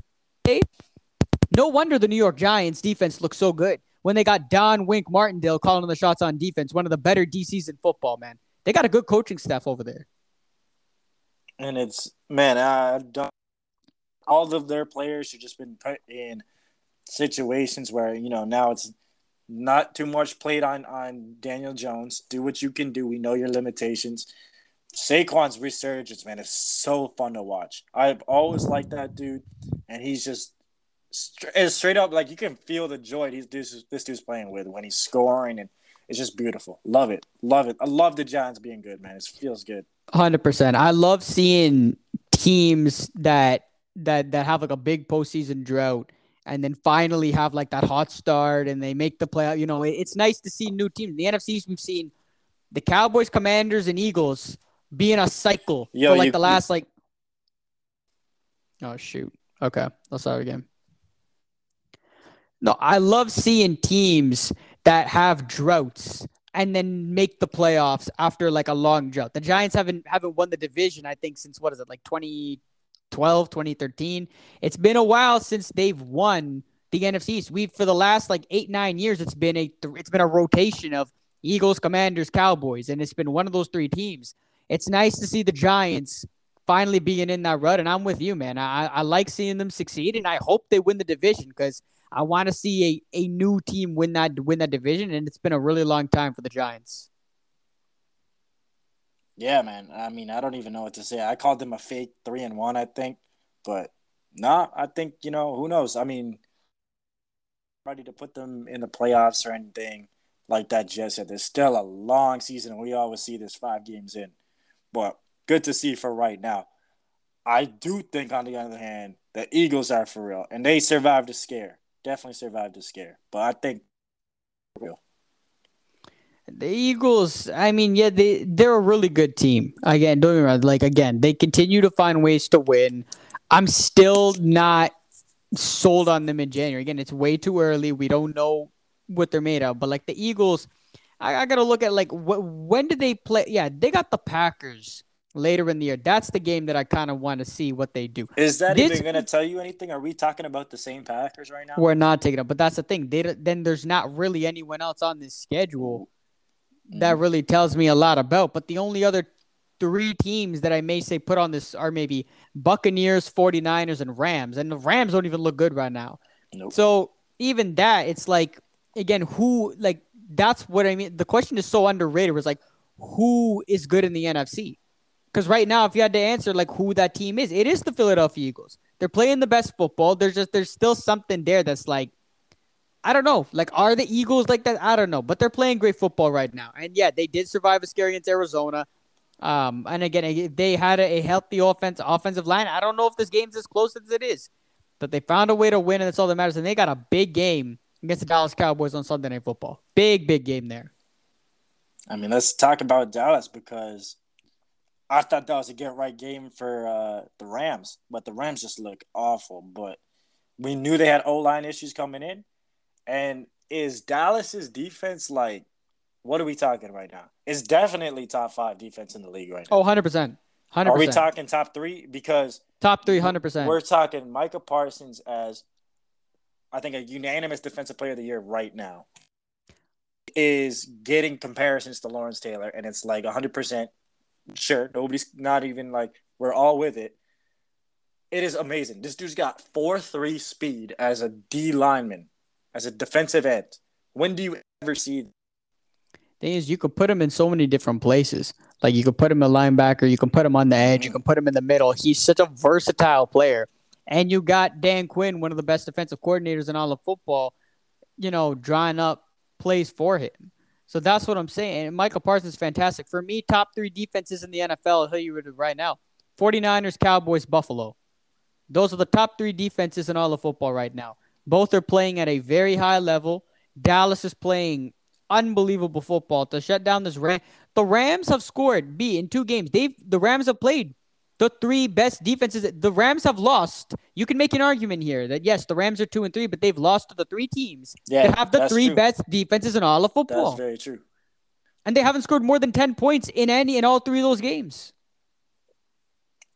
no wonder the New York Giants defense looks so good when they got Don Wink Martindale calling the shots on defense, one of the better DCs in football, man. They got a good coaching staff over there. And it's, man, I've done all of their players have just been put in situations where, you know, now it's not too much played on on Daniel Jones. Do what you can do. We know your limitations. Saquon's resurgence, man, is so fun to watch. I've always liked that dude, and he's just it's straight up like you can feel the joy these dudes, this dude's playing with when he's scoring, and it's just beautiful. Love it, love it. I love the Giants being good, man. It feels good. Hundred percent. I love seeing teams that that that have like a big postseason drought and then finally have like that hot start and they make the playoff. You know, it, it's nice to see new teams. In the NFCs we've seen the Cowboys, Commanders, and Eagles be in a cycle Yo, for like you, the last like. Oh shoot! Okay, let's start again. No, I love seeing teams that have droughts and then make the playoffs after like a long drought. The Giants haven't haven't won the division, I think, since what is it, like 2012, 2013. It's been a while since they've won the NFC East. We've for the last like eight, nine years, it's been a it's been a rotation of Eagles, Commanders, Cowboys, and it's been one of those three teams. It's nice to see the Giants finally being in that rut, and I'm with you, man. I, I like seeing them succeed, and I hope they win the division because I want to see a, a new team win that win that division, and it's been a really long time for the Giants. Yeah, man. I mean, I don't even know what to say. I called them a fake three and one, I think, but nah, I think you know who knows. I mean, ready to put them in the playoffs or anything like that just yet. There's still a long season, and we always see this five games in, but good to see for right now. I do think, on the other hand, the Eagles are for real, and they survived the scare definitely survived the scare. But I think real. The Eagles, I mean, yeah, they they're a really good team. Again, don't wrong, like again, they continue to find ways to win. I'm still not sold on them in January. Again, it's way too early. We don't know what they're made of. But like the Eagles, I, I gotta look at like wh- when did they play? Yeah, they got the Packers later in the year. That's the game that I kind of want to see what they do. Is that this, even going to tell you anything? Are we talking about the same Packers right now? We're not taking it, but that's the thing. They, then there's not really anyone else on this schedule mm. that really tells me a lot about. But the only other three teams that I may say put on this are maybe Buccaneers, 49ers, and Rams. And the Rams don't even look good right now. Nope. So even that, it's like, again, who, like, that's what I mean. The question is so underrated. Was like, who is good in the NFC? Because right now, if you had to answer like who that team is, it is the Philadelphia Eagles. They're playing the best football. There's just there's still something there that's like, I don't know. Like, are the Eagles like that? I don't know. But they're playing great football right now. And yeah, they did survive a scare against Arizona. Um, and again, they had a, a healthy offense, offensive line, I don't know if this game's as close as it is. But they found a way to win, and that's all that matters. And they got a big game against the Dallas Cowboys on Sunday Night Football. Big, big game there. I mean, let's talk about Dallas because I thought that was a get right game for uh, the Rams, but the Rams just look awful. But we knew they had O line issues coming in. And is Dallas's defense like what are we talking right now? It's definitely top five defense in the league right now. Oh, 100%. 100%. Are we talking top three? Because top three, 100%. We're talking Micah Parsons as, I think, a unanimous defensive player of the year right now. Is getting comparisons to Lawrence Taylor, and it's like 100% Sure, nobody's not even like we're all with it. It is amazing. This dude's got four three speed as a D lineman, as a defensive end. When do you ever see? Thing is, you could put him in so many different places. Like you could put him a linebacker, you can put him on the edge, you mm-hmm. can put him in the middle. He's such a versatile player. And you got Dan Quinn, one of the best defensive coordinators in all of football, you know, drawing up plays for him. So that's what I'm saying. And Michael Parsons is fantastic. For me, top three defenses in the NFL, I'll tell you right now 49ers, Cowboys, Buffalo. Those are the top three defenses in all of football right now. Both are playing at a very high level. Dallas is playing unbelievable football to shut down this Ram. The Rams have scored B in two games. They've the Rams have played the three best defenses. The Rams have lost. You can make an argument here that yes, the Rams are two and three, but they've lost to the three teams yeah, that have the three true. best defenses in all of football. That's very true. And they haven't scored more than ten points in any in all three of those games.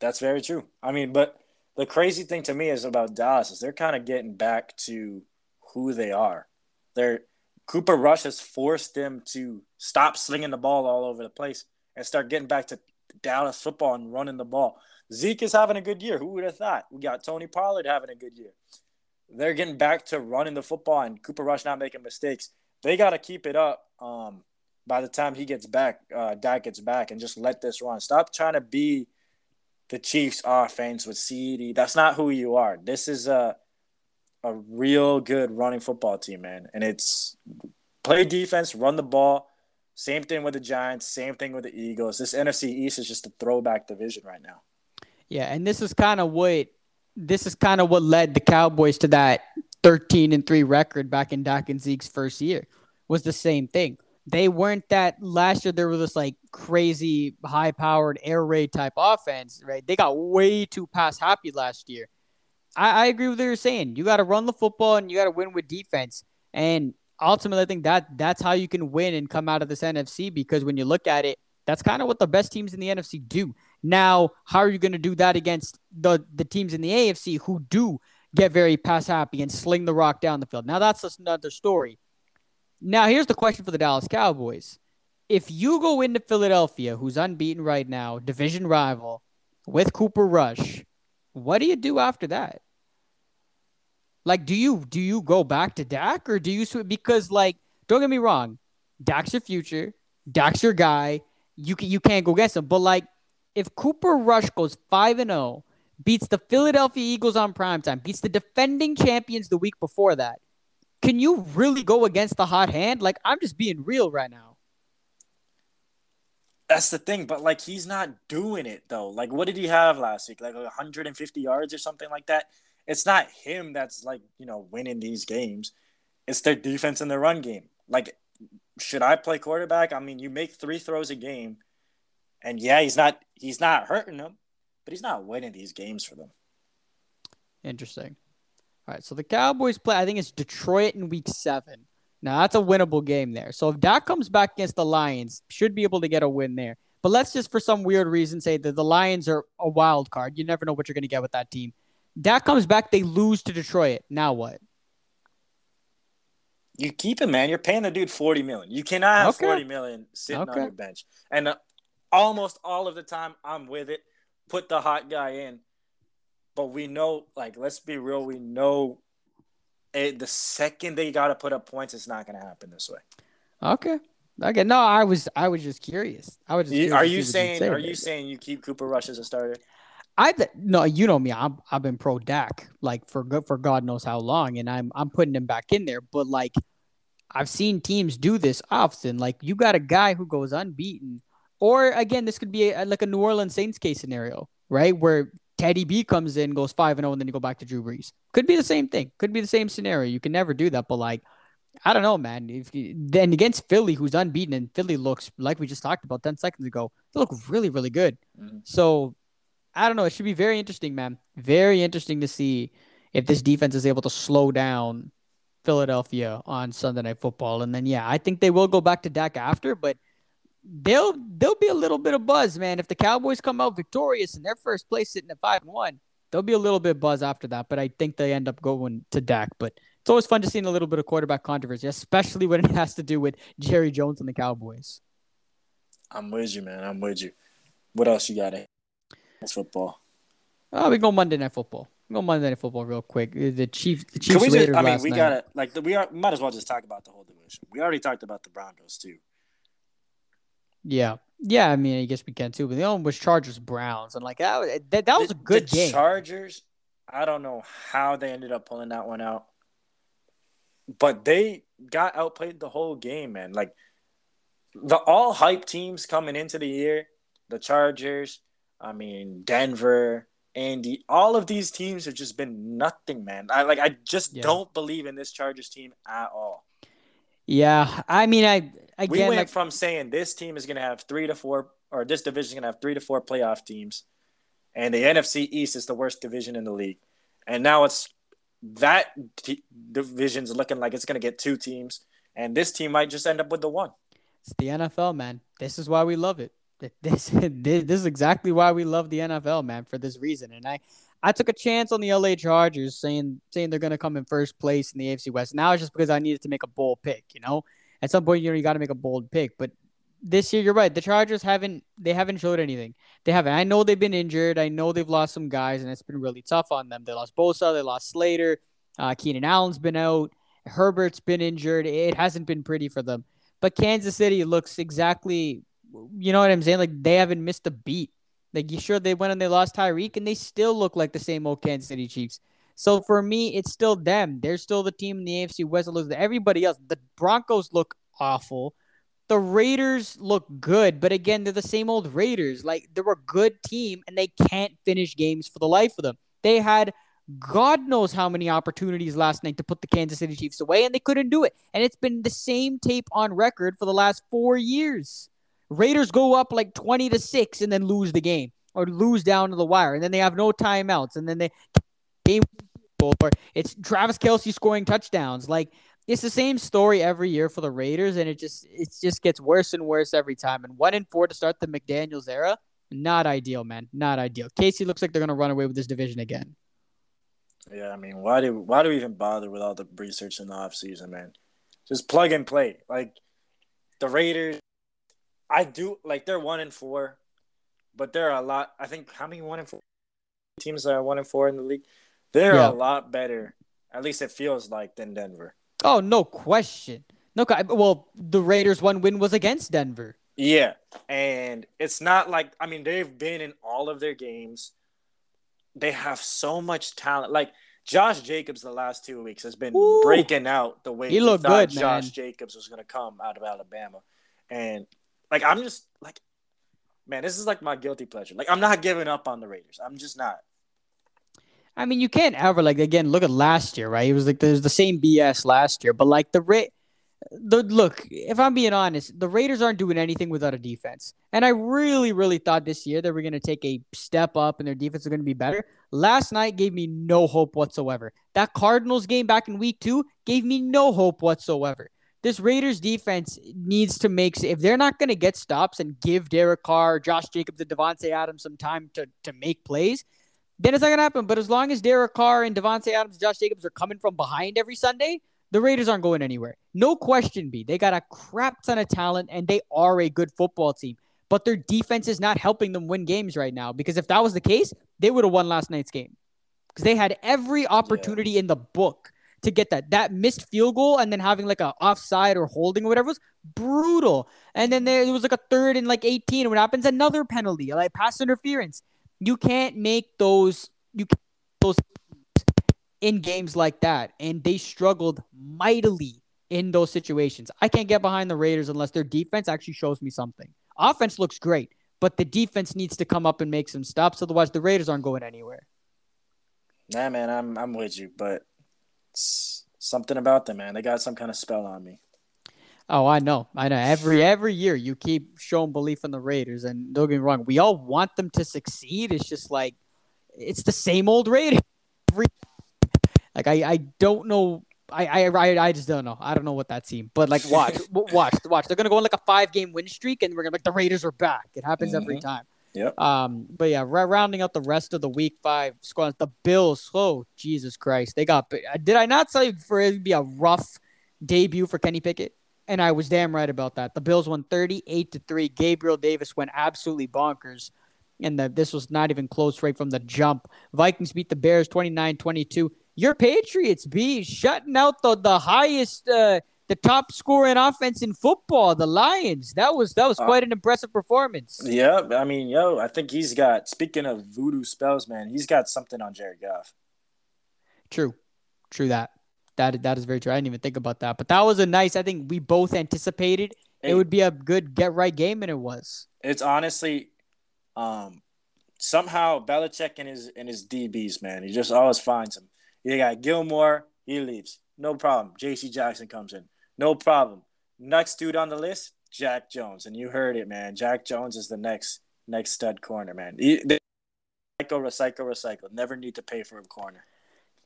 That's very true. I mean, but the crazy thing to me is about Dallas is they're kind of getting back to who they are. They're Cooper Rush has forced them to stop slinging the ball all over the place and start getting back to Dallas football and running the ball. Zeke is having a good year. Who would have thought? We got Tony Pollard having a good year. They're getting back to running the football and Cooper Rush not making mistakes. They got to keep it up. Um, by the time he gets back, uh, Dak gets back, and just let this run. Stop trying to be the Chiefs' offense with CeeDee. That's not who you are. This is a a real good running football team, man. And it's play defense, run the ball, same thing with the Giants. Same thing with the Eagles. This NFC East is just a throwback division right now. Yeah, and this is kind of what this is kind of what led the Cowboys to that 13 and 3 record back in Dak and Zeke's first year was the same thing. They weren't that last year. There was this like crazy high powered air raid type offense, right? They got way too pass happy last year. I, I agree with what you're saying. You got to run the football and you got to win with defense. And ultimately, I think that that's how you can win and come out of this NFC because when you look at it, that's kind of what the best teams in the NFC do. Now, how are you going to do that against the the teams in the AFC who do get very pass happy and sling the rock down the field? Now, that's another story. Now, here's the question for the Dallas Cowboys. If you go into Philadelphia, who's unbeaten right now, division rival, with Cooper Rush, what do you do after that? Like, do you do you go back to Dak or do you switch because like don't get me wrong, Dak's your future, Dak's your guy. You can you can't go against him. But like, if Cooper Rush goes five and zero, oh, beats the Philadelphia Eagles on primetime, beats the defending champions the week before that, can you really go against the hot hand? Like, I'm just being real right now. That's the thing, but like he's not doing it though. Like, what did he have last week? Like 150 yards or something like that. It's not him that's like you know winning these games. It's their defense and their run game. Like, should I play quarterback? I mean, you make three throws a game, and yeah, he's not he's not hurting them, but he's not winning these games for them. Interesting. All right, so the Cowboys play. I think it's Detroit in Week Seven. Now that's a winnable game there. So if that comes back against the Lions, should be able to get a win there. But let's just, for some weird reason, say that the Lions are a wild card. You never know what you're going to get with that team. Dak comes back, they lose to Detroit. Now what? You keep him, man. You're paying the dude forty million. You cannot have okay. forty million sitting okay. on your bench. And uh, almost all of the time, I'm with it. Put the hot guy in. But we know, like, let's be real. We know it, the second they got to put up points, it's not going to happen this way. Okay. Okay. No, I was I was just curious. I was. You, are you saying Are you saying you keep Cooper Rush as a starter? I no, you know me. I'm I've been pro Dak like for good for God knows how long, and I'm I'm putting him back in there. But like, I've seen teams do this often. Like you got a guy who goes unbeaten, or again, this could be a, like a New Orleans Saints case scenario, right? Where Teddy B comes in, goes five and zero, oh, and then you go back to Drew Brees. Could be the same thing. Could be the same scenario. You can never do that, but like, I don't know, man. If you, then against Philly, who's unbeaten, and Philly looks like we just talked about ten seconds ago, they look really, really good. Mm-hmm. So I don't know. It should be very interesting, man. Very interesting to see if this defense is able to slow down Philadelphia on Sunday Night Football. And then, yeah, I think they will go back to Dak after, but they'll they'll be a little bit of buzz, man. If the Cowboys come out victorious in their first place, sitting at five and one, there'll be a little bit of buzz after that. But I think they end up going to Dak. But it's always fun to see a little bit of quarterback controversy, especially when it has to do with Jerry Jones and the Cowboys. I'm with you, man. I'm with you. What else you got? That's football. Oh, we go Monday Night Football. We go Monday Night Football real quick. The Chiefs. The Chiefs. Can we just, I mean, we night. gotta like we are. Might as well just talk about the whole division. We already talked about the Broncos too. Yeah. Yeah, I mean, I guess we can too. But the only one was Chargers Browns, and like that, that, that was the, a good the game. Chargers, I don't know how they ended up pulling that one out, but they got outplayed the whole game, man. Like the all hype teams coming into the year, the Chargers, I mean Denver, Andy, all of these teams have just been nothing, man. I like I just yeah. don't believe in this Chargers team at all. Yeah, I mean, I again, we went like, from saying this team is going to have three to four, or this division is going to have three to four playoff teams, and the NFC East is the worst division in the league, and now it's that t- division's looking like it's going to get two teams, and this team might just end up with the one. It's the NFL, man. This is why we love it. This, this is exactly why we love the NFL, man, for this reason. And I, I took a chance on the LA Chargers, saying saying they're gonna come in first place in the AFC West. Now it's just because I needed to make a bold pick. You know, at some point, you know, you got to make a bold pick. But this year, you're right. The Chargers haven't they haven't showed anything. They haven't. I know they've been injured. I know they've lost some guys, and it's been really tough on them. They lost Bosa. They lost Slater. Uh, Keenan Allen's been out. Herbert's been injured. It hasn't been pretty for them. But Kansas City looks exactly, you know what I'm saying? Like they haven't missed a beat. Like you sure they went and they lost Tyreek, and they still look like the same old Kansas City Chiefs. So for me, it's still them. They're still the team in the AFC West that looks everybody else. The Broncos look awful. The Raiders look good, but again, they're the same old Raiders. Like they're a good team, and they can't finish games for the life of them. They had God knows how many opportunities last night to put the Kansas City Chiefs away, and they couldn't do it. And it's been the same tape on record for the last four years. Raiders go up like 20 to 6 and then lose the game or lose down to the wire. And then they have no timeouts. And then they game or it's Travis Kelce scoring touchdowns. Like it's the same story every year for the Raiders, and it just it just gets worse and worse every time. And one and four to start the McDaniels era, not ideal, man. Not ideal. KC looks like they're gonna run away with this division again. Yeah, I mean, why do why do we even bother with all the research in the offseason, man? Just plug and play. Like the Raiders, I do like they're one and four, but there are a lot. I think how many one and four teams are one and four in the league? They're yeah. a lot better. At least it feels like than Denver. Oh, no question. No, well, the Raiders' one win was against Denver. Yeah, and it's not like I mean they've been in all of their games they have so much talent. Like Josh Jacobs, the last two weeks has been Ooh. breaking out the way he looked good. Josh man. Jacobs was going to come out of Alabama, and like I'm just like, man, this is like my guilty pleasure. Like I'm not giving up on the Raiders. I'm just not. I mean, you can't ever like again look at last year, right? It was like there's the same BS last year, but like the rate the look, if I'm being honest, the Raiders aren't doing anything without a defense. And I really, really thought this year they were going to take a step up and their defense was going to be better. Last night gave me no hope whatsoever. That Cardinals game back in week two gave me no hope whatsoever. This Raiders defense needs to make if they're not going to get stops and give Derek Carr, Josh Jacobs, and Davante Adams some time to to make plays, then it's not going to happen. But as long as Derek Carr and Davante Adams, Josh Jacobs are coming from behind every Sunday, the Raiders aren't going anywhere. No question, B. They got a crap ton of talent and they are a good football team. But their defense is not helping them win games right now because if that was the case, they would have won last night's game. Because they had every opportunity yeah. in the book to get that. That missed field goal and then having like a offside or holding or whatever was brutal. And then there was like a third and like 18. What happens? Another penalty, like pass interference. You can't make those you can't those in games like that, and they struggled mightily in those situations. I can't get behind the Raiders unless their defense actually shows me something. Offense looks great, but the defense needs to come up and make some stops. Otherwise, the Raiders aren't going anywhere. Nah, man, I'm I'm with you, but something about them, man. They got some kind of spell on me. Oh, I know, I know. Every every year, you keep showing belief in the Raiders, and don't get me wrong, we all want them to succeed. It's just like it's the same old Raiders every like I, I don't know. I, I I just don't know. I don't know what that team. But like watch watch watch. They're gonna go on like a five game win streak, and we're gonna like the Raiders are back. It happens mm-hmm. every time. Yep. Um. But yeah, rounding out the rest of the week five squads, the Bills. Oh Jesus Christ, they got. Did I not say for it to be a rough debut for Kenny Pickett? And I was damn right about that. The Bills won 38 to 3. Gabriel Davis went absolutely bonkers. And the, this was not even close right from the jump. Vikings beat the Bears 29 22 your Patriots be shutting out the the highest uh, the top scoring offense in football, the Lions. That was that was uh, quite an impressive performance. Yeah, I mean, yo, I think he's got. Speaking of voodoo spells, man, he's got something on Jared Goff. True, true that. That that is very true. I didn't even think about that, but that was a nice. I think we both anticipated it, it would be a good get right game, and it was. It's honestly, um, somehow Belichick and his and his DBs, man, he just always finds them. You got Gilmore, he leaves. No problem. JC Jackson comes in. No problem. Next dude on the list, Jack Jones. And you heard it, man. Jack Jones is the next next stud corner, man. Recycle, recycle, recycle. Never need to pay for a corner.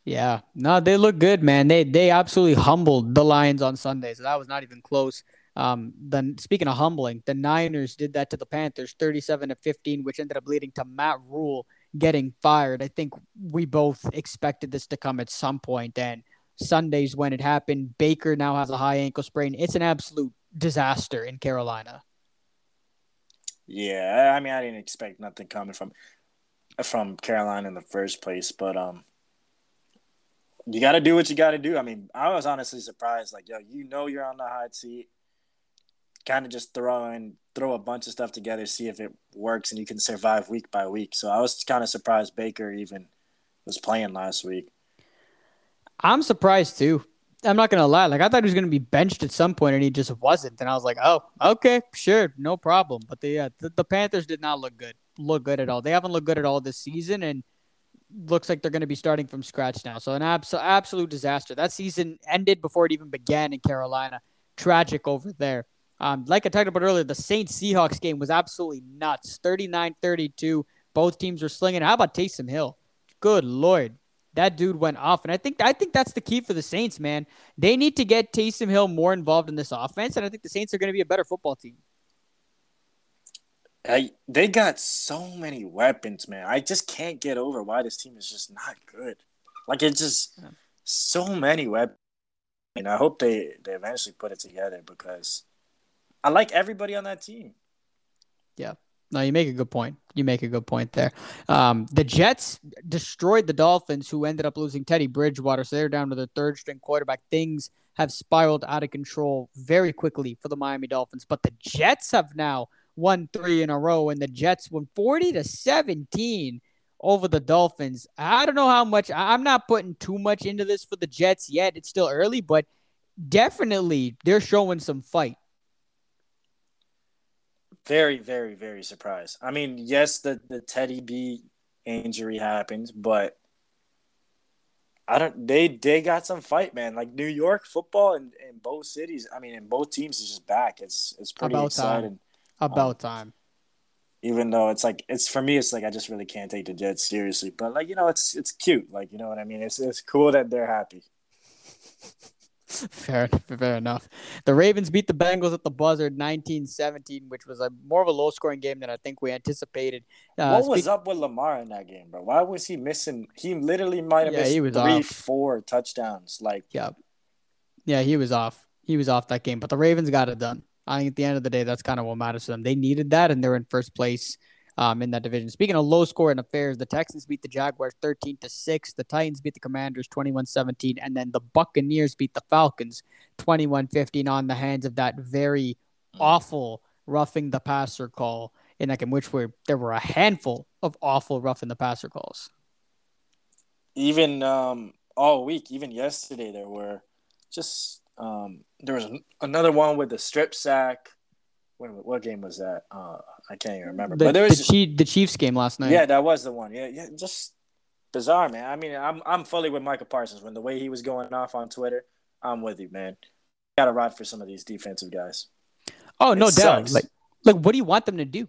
Yeah, no, they look good, man. They they absolutely humbled the Lions on Sunday, so that was not even close. Um, then speaking of humbling, the Niners did that to the Panthers, thirty-seven to fifteen, which ended up leading to Matt Rhule getting fired. I think we both expected this to come at some point, and Sundays when it happened, Baker now has a high ankle sprain. It's an absolute disaster in Carolina. Yeah, I mean, I didn't expect nothing coming from from Carolina in the first place, but um, you got to do what you got to do. I mean, I was honestly surprised. Like, yo, you know, you're on the hot seat kind of just throw in throw a bunch of stuff together, see if it works, and you can survive week by week. So I was kind of surprised Baker even was playing last week. I'm surprised too. I'm not gonna lie. Like I thought he was gonna be benched at some point, and he just wasn't. And I was like, oh, okay, sure, no problem. But the, yeah, the, the Panthers did not look good. Look good at all. They haven't looked good at all this season, and looks like they're going to be starting from scratch now. So an abs- absolute disaster. That season ended before it even began in Carolina. Tragic over there. Um, like I talked about earlier, the Saints Seahawks game was absolutely nuts. 39-32. Both teams were slinging. How about Taysom Hill? Good lord. That dude went off. And I think I think that's the key for the Saints, man. They need to get Taysom Hill more involved in this offense, and I think the Saints are going to be a better football team. I, they got so many weapons, man. I just can't get over why this team is just not good. Like it's just so many weapons. And I hope they they eventually put it together because I like everybody on that team. Yeah. No, you make a good point. You make a good point there. Um, the Jets destroyed the Dolphins, who ended up losing Teddy Bridgewater, so they're down to their third string quarterback. Things have spiraled out of control very quickly for the Miami Dolphins, but the Jets have now won three in a row, and the Jets won 40 to 17 over the Dolphins. I don't know how much, I'm not putting too much into this for the Jets yet. It's still early, but definitely they're showing some fight. Very, very, very surprised. I mean, yes, the, the Teddy B injury happened, but I don't. They they got some fight, man. Like New York football in, in both cities. I mean, in both teams is just back. It's it's pretty About exciting. time. About um, time. Even though it's like it's for me, it's like I just really can't take the Jets seriously. But like you know, it's it's cute. Like you know what I mean. It's it's cool that they're happy. fair, fair enough. The Ravens beat the Bengals at the buzzer 19-17, which was a more of a low-scoring game than I think we anticipated. Uh, what was speak- up with Lamar in that game, bro? Why was he missing? He literally might have Yeah, missed he was three, off. four touchdowns. Like Yeah. Yeah, he was off. He was off that game, but the Ravens got it done. I think at the end of the day, that's kind of what matters to them. They needed that, and they're in first place um, in that division. Speaking of low scoring affairs, the Texans beat the Jaguars 13 to 6. The Titans beat the Commanders 21 17. And then the Buccaneers beat the Falcons 21 15 on the hands of that very awful roughing the passer call in that game, which were there were a handful of awful roughing the passer calls. even um all week, even yesterday, there were just um there was an- another one with the strip sack. When what game was that? Uh, I can't even remember. The, but there was just, Chief, the Chiefs game last night. yeah, that was the one. Yeah, yeah, just bizarre, man. I mean, I'm I'm fully with Michael Parsons. When the way he was going off on Twitter, I'm with you, man. Got to ride for some of these defensive guys. Oh, no It doubt. Like, like, what do you want them to do?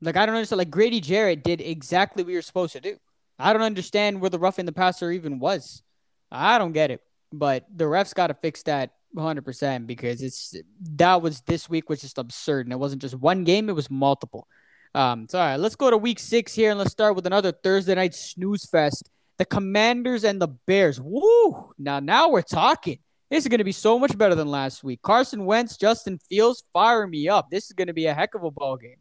Like, I don't understand. Like, Grady Jarrett did exactly what you're supposed to do. I don't understand where the roughing the passer even was. I don't get it. But the refs got to fix that 100% because it's that was this week was just absurd. And it wasn't just one game, it was multiple. Um, so, all right, let's go to week six here and let's start with another Thursday night snooze fest. The Commanders and the Bears. Woo! Now, now we're talking. This is going to be so much better than last week. Carson Wentz, Justin Fields, fire me up. This is going to be a heck of a ball game.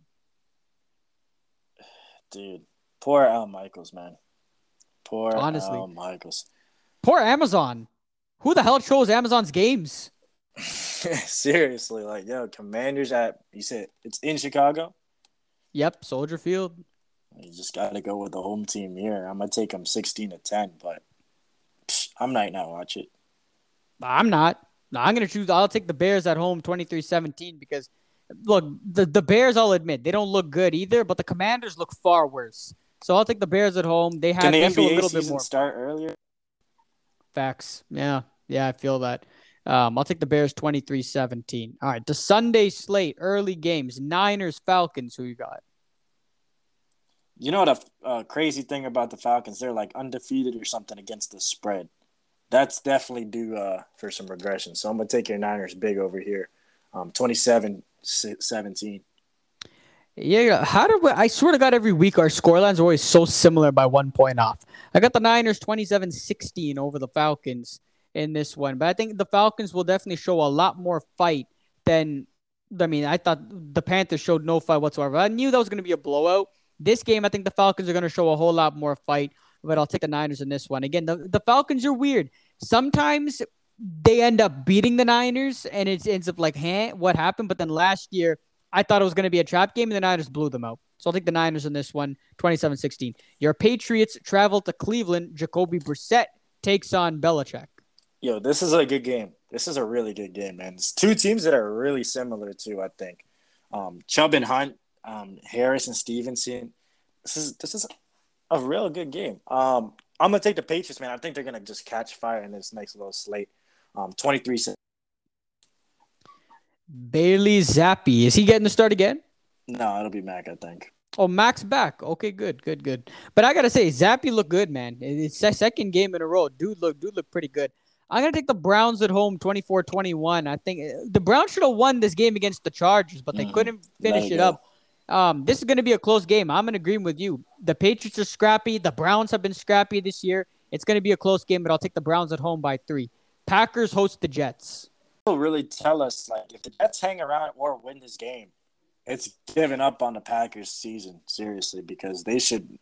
Dude, poor Al Michaels, man. Poor Honestly. Al Michaels. Poor Amazon. Who the hell chose Amazon's games? Seriously, like yo, Commanders at you said it's in Chicago. Yep, Soldier Field. You just got to go with the home team here. I'm gonna take them 16 to 10, but psh, I'm not not watch it. I'm not. No, I'm going to choose. I'll take the Bears at home 23 17 because, look, the, the Bears, I'll admit, they don't look good either, but the Commanders look far worse. So I'll take the Bears at home. They have Can the they show a NBA little bit more start earlier? facts. Yeah, yeah, I feel that. Um, I'll take the Bears 23 17. All right, the Sunday slate, early games Niners, Falcons. Who you got? You know the uh, crazy thing about the Falcons? They're like undefeated or something against the spread. That's definitely due uh, for some regression. So I'm gonna take your Niners big over here, um, 27-17. Yeah, how do we? I swear to God, every week our scorelines are always so similar by one point off. I got the Niners 27 16 over the Falcons in this one, but I think the Falcons will definitely show a lot more fight than. I mean, I thought the Panthers showed no fight whatsoever. I knew that was going to be a blowout. This game, I think the Falcons are going to show a whole lot more fight, but I'll take the Niners in this one. Again, the, the Falcons are weird. Sometimes they end up beating the Niners, and it ends up like, hey, what happened? But then last year, I thought it was going to be a trap game, and the Niners blew them out. So I'll take the Niners in this one, 27 16. Your Patriots travel to Cleveland. Jacoby Brissett takes on Belichick. Yo, this is a good game. This is a really good game, man. It's two teams that are really similar too. I think um, Chubb and Hunt, um, Harris and Stevenson. This is this is a real good game. Um, I'm gonna take the Patriots, man. I think they're gonna just catch fire in this next little slate. Um, 23 Bailey Zappe. Is he getting the start again? No, it'll be Mac, I think. Oh, Mac's back. Okay, good, good, good. But I gotta say, Zappe looked good, man. It's that second game in a row. Dude look, dude look pretty good. I'm gonna take the Browns at home, 24-21. I think uh, the Browns should have won this game against the Chargers, but they mm, couldn't finish it go. up. Um, this is gonna be a close game. I'm in agreement with you. The Patriots are scrappy. The Browns have been scrappy this year. It's gonna be a close game, but I'll take the Browns at home by three. Packers host the Jets. Will really tell us like if the Jets hang around or win this game, it's giving up on the Packers season seriously because they should.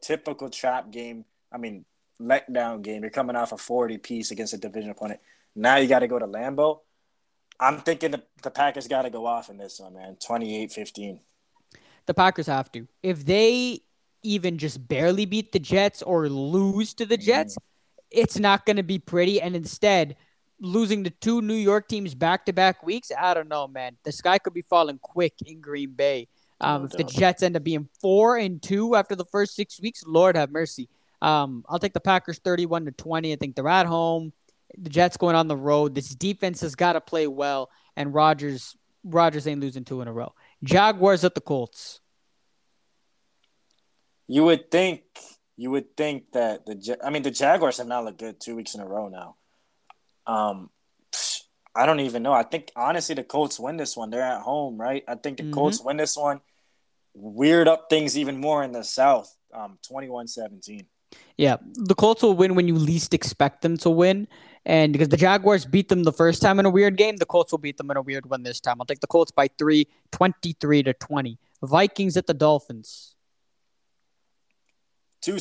Typical trap game. I mean, letdown game. You're coming off a 40 piece against a division opponent. Now you got to go to Lambeau. I'm thinking the, the Packers got to go off in this one, man. 28 15. The Packers have to. If they even just barely beat the Jets or lose to the Jets, mm-hmm. it's not going to be pretty. And instead, losing the two New York teams back to back weeks, I don't know, man. The sky could be falling quick in Green Bay. Um, no if the Jets end up being four and two after the first six weeks, Lord have mercy. Um, I'll take the Packers 31 to 20. I think they're at home. The Jets going on the road. This defense has got to play well, and Rodgers Rogers ain't losing two in a row. Jaguars at the Colts. You would think you would think that the I mean the Jaguars have not looked good two weeks in a row now. Um, I don't even know. I think honestly the Colts win this one. They're at home, right? I think the mm-hmm. Colts win this one. Weird up things even more in the South. Um, 21-17. Yeah, the Colts will win when you least expect them to win. And because the Jaguars beat them the first time in a weird game, the Colts will beat them in a weird one this time. I'll take the Colts by three, 23 to 20. Vikings at the Dolphins. Two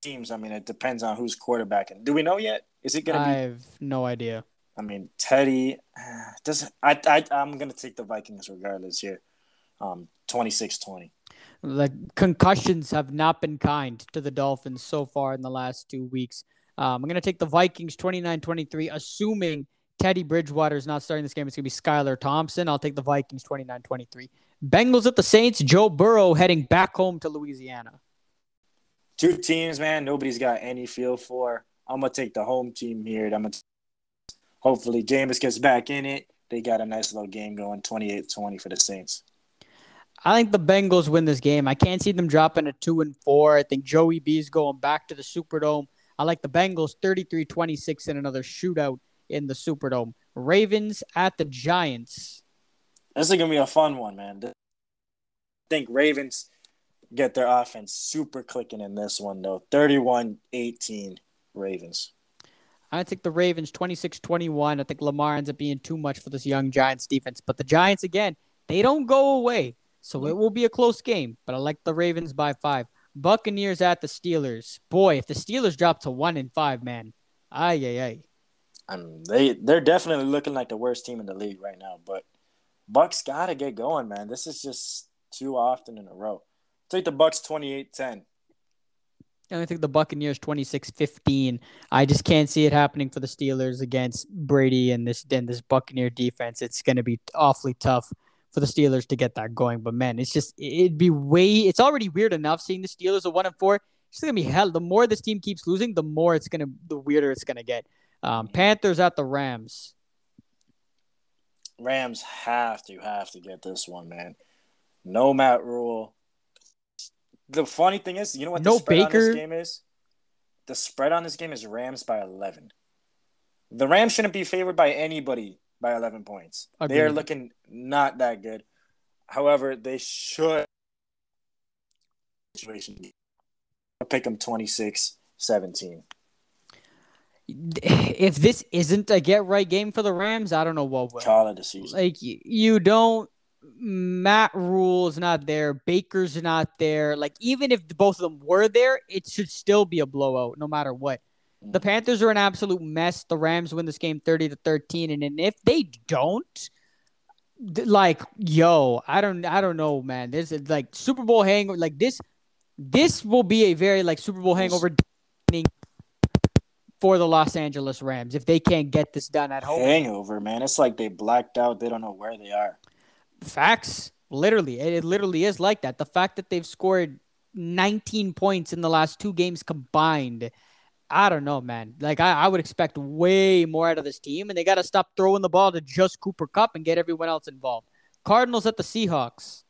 teams. I mean, it depends on who's quarterbacking. Do we know yet? Is it going to be? I have no idea. I mean, Teddy does. I, I I'm going to take the Vikings regardless here. Um, 26-20 like concussions have not been kind to the Dolphins so far in the last two weeks. Um, I'm going to take the Vikings 29 23, assuming Teddy Bridgewater is not starting this game. It's going to be Skylar Thompson. I'll take the Vikings 29 23. Bengals at the Saints. Joe Burrow heading back home to Louisiana. Two teams, man. Nobody's got any feel for. I'm going to take the home team here. I'm going to hopefully Jameis gets back in it. They got a nice little game going 28 20 for the Saints. I think the Bengals win this game. I can't see them dropping a two and four. I think Joey B is going back to the Superdome. I like the Bengals 33-26 in another shootout in the Superdome. Ravens at the Giants. This is gonna be a fun one, man. I think Ravens get their offense super clicking in this one though. 31-18 Ravens. I think the Ravens 26-21. I think Lamar ends up being too much for this young Giants defense. But the Giants again, they don't go away. So it will be a close game, but I like the Ravens by five. Buccaneers at the Steelers. Boy, if the Steelers drop to one and five, man, ay ay ay. I mean, they they're definitely looking like the worst team in the league right now. But Bucks gotta get going, man. This is just too often in a row. Take the Bucks 28-10. I think the Buccaneers 26-15. I just can't see it happening for the Steelers against Brady and this and this Buccaneer defense. It's going to be awfully tough for the Steelers to get that going. But man, it's just it'd be way. It's already weird enough seeing the Steelers a one and four. It's gonna be hell. The more this team keeps losing, the more it's gonna the weirder it's gonna get. Um, Panthers at the Rams. Rams have to have to get this one, man. No Matt Rhule. The funny thing is, you know what no the spread Baker. on this game is? The spread on this game is Rams by eleven. The Rams shouldn't be favored by anybody by 11 points. Agreed. They are looking not that good. However, they should situation pick them 26 17. If this isn't a get right game for the Rams, I don't know what will. Call it the season. Like you don't Matt Rhule is not there. Baker's not there. Like even if both of them were there, it should still be a blowout, no matter what. The Panthers are an absolute mess. The Rams win this game 30 to 13 and, and if they don't like yo, I don't I don't know, man. This is like Super Bowl hangover like this this will be a very like Super Bowl hangover for the Los Angeles Rams if they can't get this done at home. Hangover, man. It's like they blacked out. They don't know where they are. Facts. Literally. It, it literally is like that. The fact that they've scored 19 points in the last two games combined. I don't know, man. Like I, I would expect way more out of this team, and they got to stop throwing the ball to just Cooper Kupp and get everyone else involved. Cardinals at the Seahawks.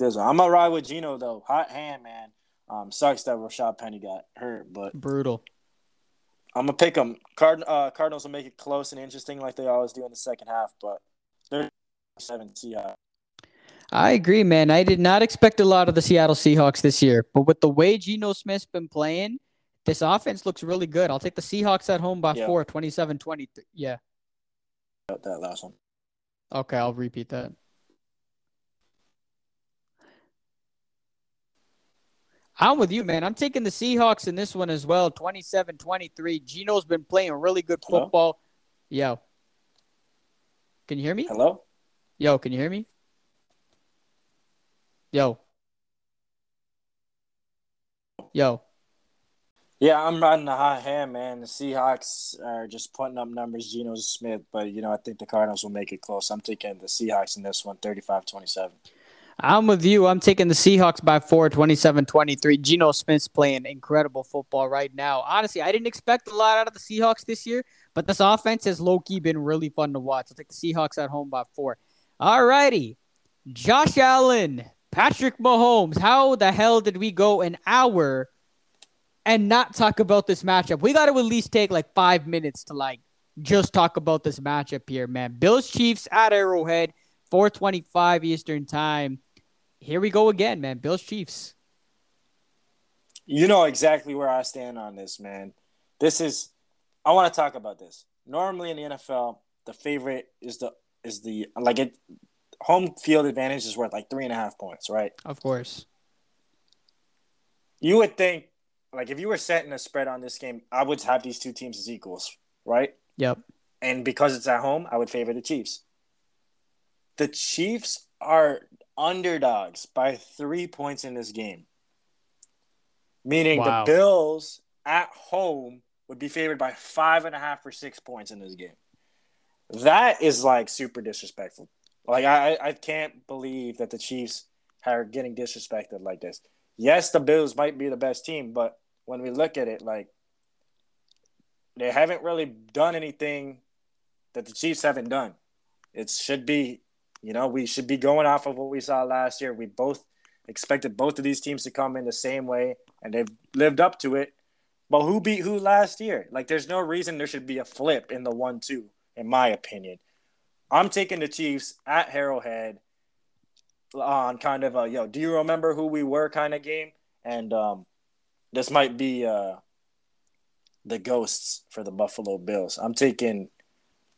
I'm gonna ride with Gino though. Hot hand, man. Um, sucks that Rashaad Penny got hurt, but brutal. I'm gonna pick them. Card uh, Cardinals will make it close and interesting like they always do in the second half, but they're seven Seahawks. I agree, man. I did not expect a lot of the Seattle Seahawks this year, but with the way Geno Smith's been playing, this offense looks really good. I'll take the Seahawks at home by yeah. four, 27 23. Yeah. That last one. Okay, I'll repeat that. I'm with you, man. I'm taking the Seahawks in this one as well, 27 23. Geno's been playing really good football. Hello? Yo. Can you hear me? Hello? Yo, can you hear me? Yo. Yo. Yeah, I'm riding the hot hand, man. The Seahawks are just putting up numbers, Geno Smith, but, you know, I think the Cardinals will make it close. I'm taking the Seahawks in this one, 35 27. I'm with you. I'm taking the Seahawks by four, 27 23. Geno Smith's playing incredible football right now. Honestly, I didn't expect a lot out of the Seahawks this year, but this offense has low key been really fun to watch. I'll take the Seahawks at home by four. All righty. Josh Allen Patrick Mahomes, how the hell did we go an hour and not talk about this matchup? We got to at least take like five minutes to like just talk about this matchup here, man. Bills Chiefs at Arrowhead, 425 Eastern time. Here we go again, man. Bills Chiefs. You know exactly where I stand on this, man. This is I want to talk about this. Normally in the NFL, the favorite is the is the like it home field advantage is worth like three and a half points, right? Of course. You would think, like, if you were setting a spread on this game, I would have these two teams as equals, right? Yep. And because it's at home, I would favor the Chiefs. The Chiefs are underdogs by three points in this game, meaning wow. the Bills at home would be favored by five and a half or six points in this game. That is like super disrespectful like I, I can't believe that the Chiefs are getting disrespected like this. Yes, the Bills might be the best team, but when we look at it, like they haven't really done anything that the Chiefs haven't done. It should be, you know, we should be going off of what we saw last year. We both expected both of these teams to come in the same way, and they've lived up to it. But who beat who last year? Like, there's no reason there should be a flip in the one-two, in my opinion. I'm taking the Chiefs at Arrowhead on kind of a yo. Do you remember who we were kind of game? And um, this might be uh, the ghosts for the Buffalo Bills. I'm taking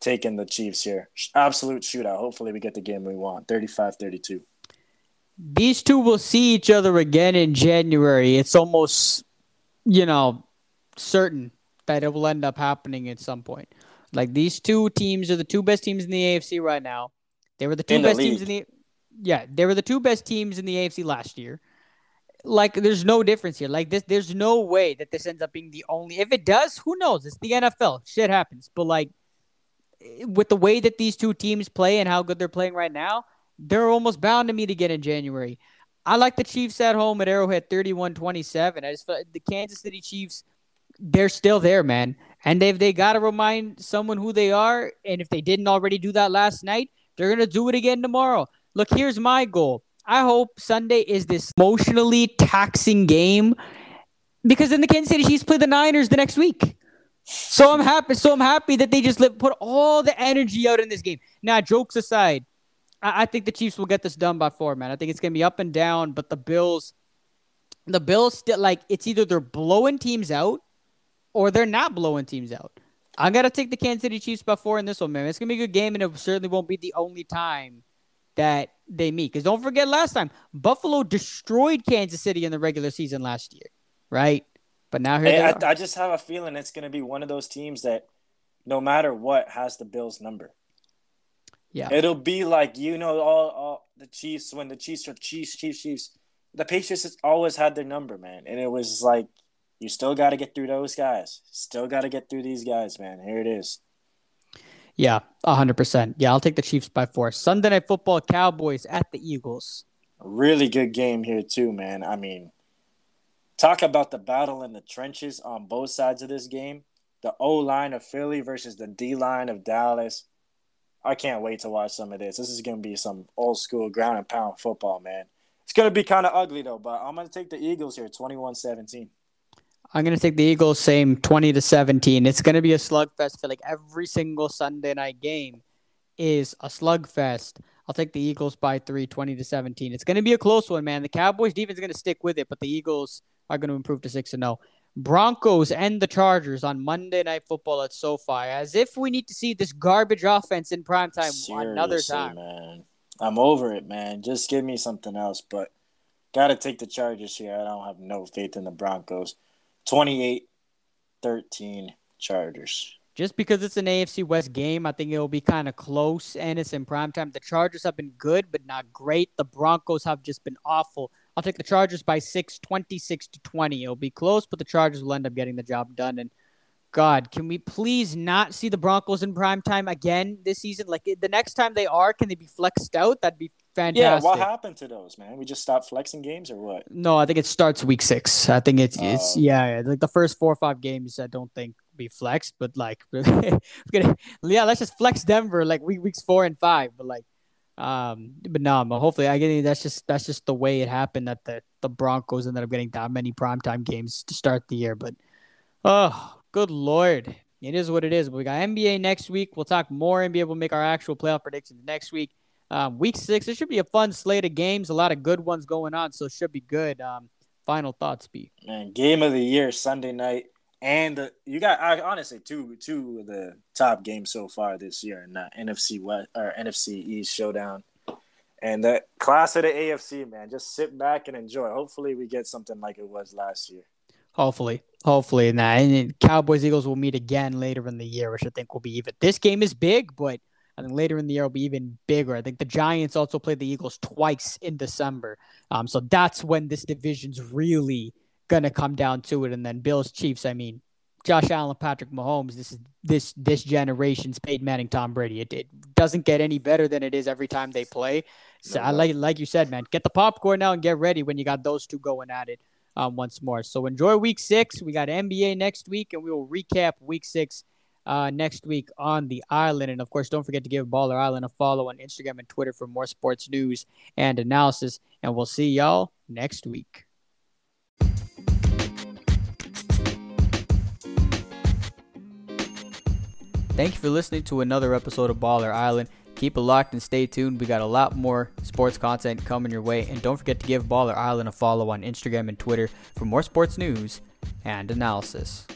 taking the Chiefs here. Absolute shootout. Hopefully, we get the game we want. 35-32. These two will see each other again in January. It's almost, you know, certain that it will end up happening at some point. Like these two teams are the two best teams in the AFC right now. They were the two in best the teams in the yeah, they were the two best teams in the AFC last year. Like there's no difference here. Like this there's no way that this ends up being the only if it does, who knows? It's the NFL. Shit happens. But like with the way that these two teams play and how good they're playing right now, they're almost bound to meet again in January. I like the Chiefs at home at Arrowhead 31-27. I just the Kansas City Chiefs they're still there, man. And if they got to remind someone who they are, and if they didn't already do that last night, they're going to do it again tomorrow. Look, here's my goal. I hope Sunday is this emotionally taxing game because then the Kansas City Chiefs play the Niners the next week. So I'm happy. So I'm happy that they just put all the energy out in this game. Now, jokes aside, I, I think the Chiefs will get this done by four, man. I think it's gonna be up and down, but the Bills, the Bills still like it's either they're blowing teams out or they're not blowing teams out. I'm gonna take the Kansas City Chiefs by four in this one, man. It's gonna be a good game, and it certainly won't be the only time that they meet. Because don't forget, last time Buffalo destroyed Kansas City in the regular season last year, right? But now here hey, I, I just have a feeling it's gonna be one of those teams that, no matter what, has the Bills number. Yeah, it'll be like you know all, all the Chiefs when the Chiefs are Chiefs, Chiefs, Chiefs. The Patriots always had their number, man, and it was like you still got to get through those guys. Still got to get through these guys, man. Here it is. Yeah, 100%. Yeah, I'll take the Chiefs by four. Sunday Night Football, Cowboys at the Eagles. Really good game here too, man. I mean, talk about the battle in the trenches on both sides of this game. The O line of Philly versus the D line of Dallas. I can't wait to watch some of this. This is going to be some old school ground and pound football, man. It's going to be kind of ugly, though, but I'm going to take the Eagles here 21 17. I'm going to take the Eagles, same 20 to 17. It's going to be a slugfest. I feel like every single Sunday night game is a slugfest. I'll take the Eagles by three, 20 to 17. It's going to be a close one, man. The Cowboys defense is going to stick with it, but the Eagles are going to improve to 6 and 0. Broncos and the Chargers on Monday Night Football at SoFi, as if we need to see this garbage offense in prime time Seriously, another time. Man. I'm over it, man. Just give me something else, but got to take the Chargers here. I don't have no faith in the Broncos. 28 13 Chargers. Just because it's an AFC West game, I think it'll be kind of close and it's in prime time. The Chargers have been good, but not great. The Broncos have just been awful. I'll take the Chargers by six, 26 to 20. It'll be close, but the Chargers will end up getting the job done. And God, can we please not see the Broncos in prime time again this season? Like the next time they are, can they be flexed out? That'd be fantastic. Yeah, what happened to those, man? We just stopped flexing games or what? No, I think it starts week six. I think it's it's oh. yeah, like the first four or five games. I don't think be flexed, but like, gonna, yeah, let's just flex Denver like week weeks four and five. But like, um, but no, but hopefully, I get that's just that's just the way it happened that the the Broncos ended up getting that many primetime games to start the year. But oh, good lord, it is what it is. But we got NBA next week. We'll talk more NBA. We'll make our actual playoff predictions next week. Um, week six, it should be a fun slate of games. A lot of good ones going on, so it should be good. Um, final thoughts, B. Man, game of the year Sunday night and uh, you got I, honestly two two of the top games so far this year in the NFC West or NFC East showdown, and the class of the AFC man. Just sit back and enjoy. Hopefully, we get something like it was last year. Hopefully, hopefully, that and Cowboys Eagles will meet again later in the year, which I think will be even. This game is big, but I think later in the year will be even bigger. I think the Giants also played the Eagles twice in December, um, so that's when this division's really gonna come down to it. And then Bills Chiefs. I mean, Josh Allen, Patrick Mahomes. This is this this generation's Peyton Manning, Tom Brady. It, it doesn't get any better than it is every time they play. So no, I like like you said, man. Get the popcorn now and get ready when you got those two going at it um, once more. So enjoy Week Six. We got NBA next week, and we will recap Week Six uh, next week on the island. And of course, don't forget to give Baller Island a follow on Instagram and Twitter for more sports news and analysis. And we'll see y'all next week. Thank you for listening to another episode of Baller Island. Keep it locked and stay tuned. We got a lot more sports content coming your way. And don't forget to give Baller Island a follow on Instagram and Twitter for more sports news and analysis.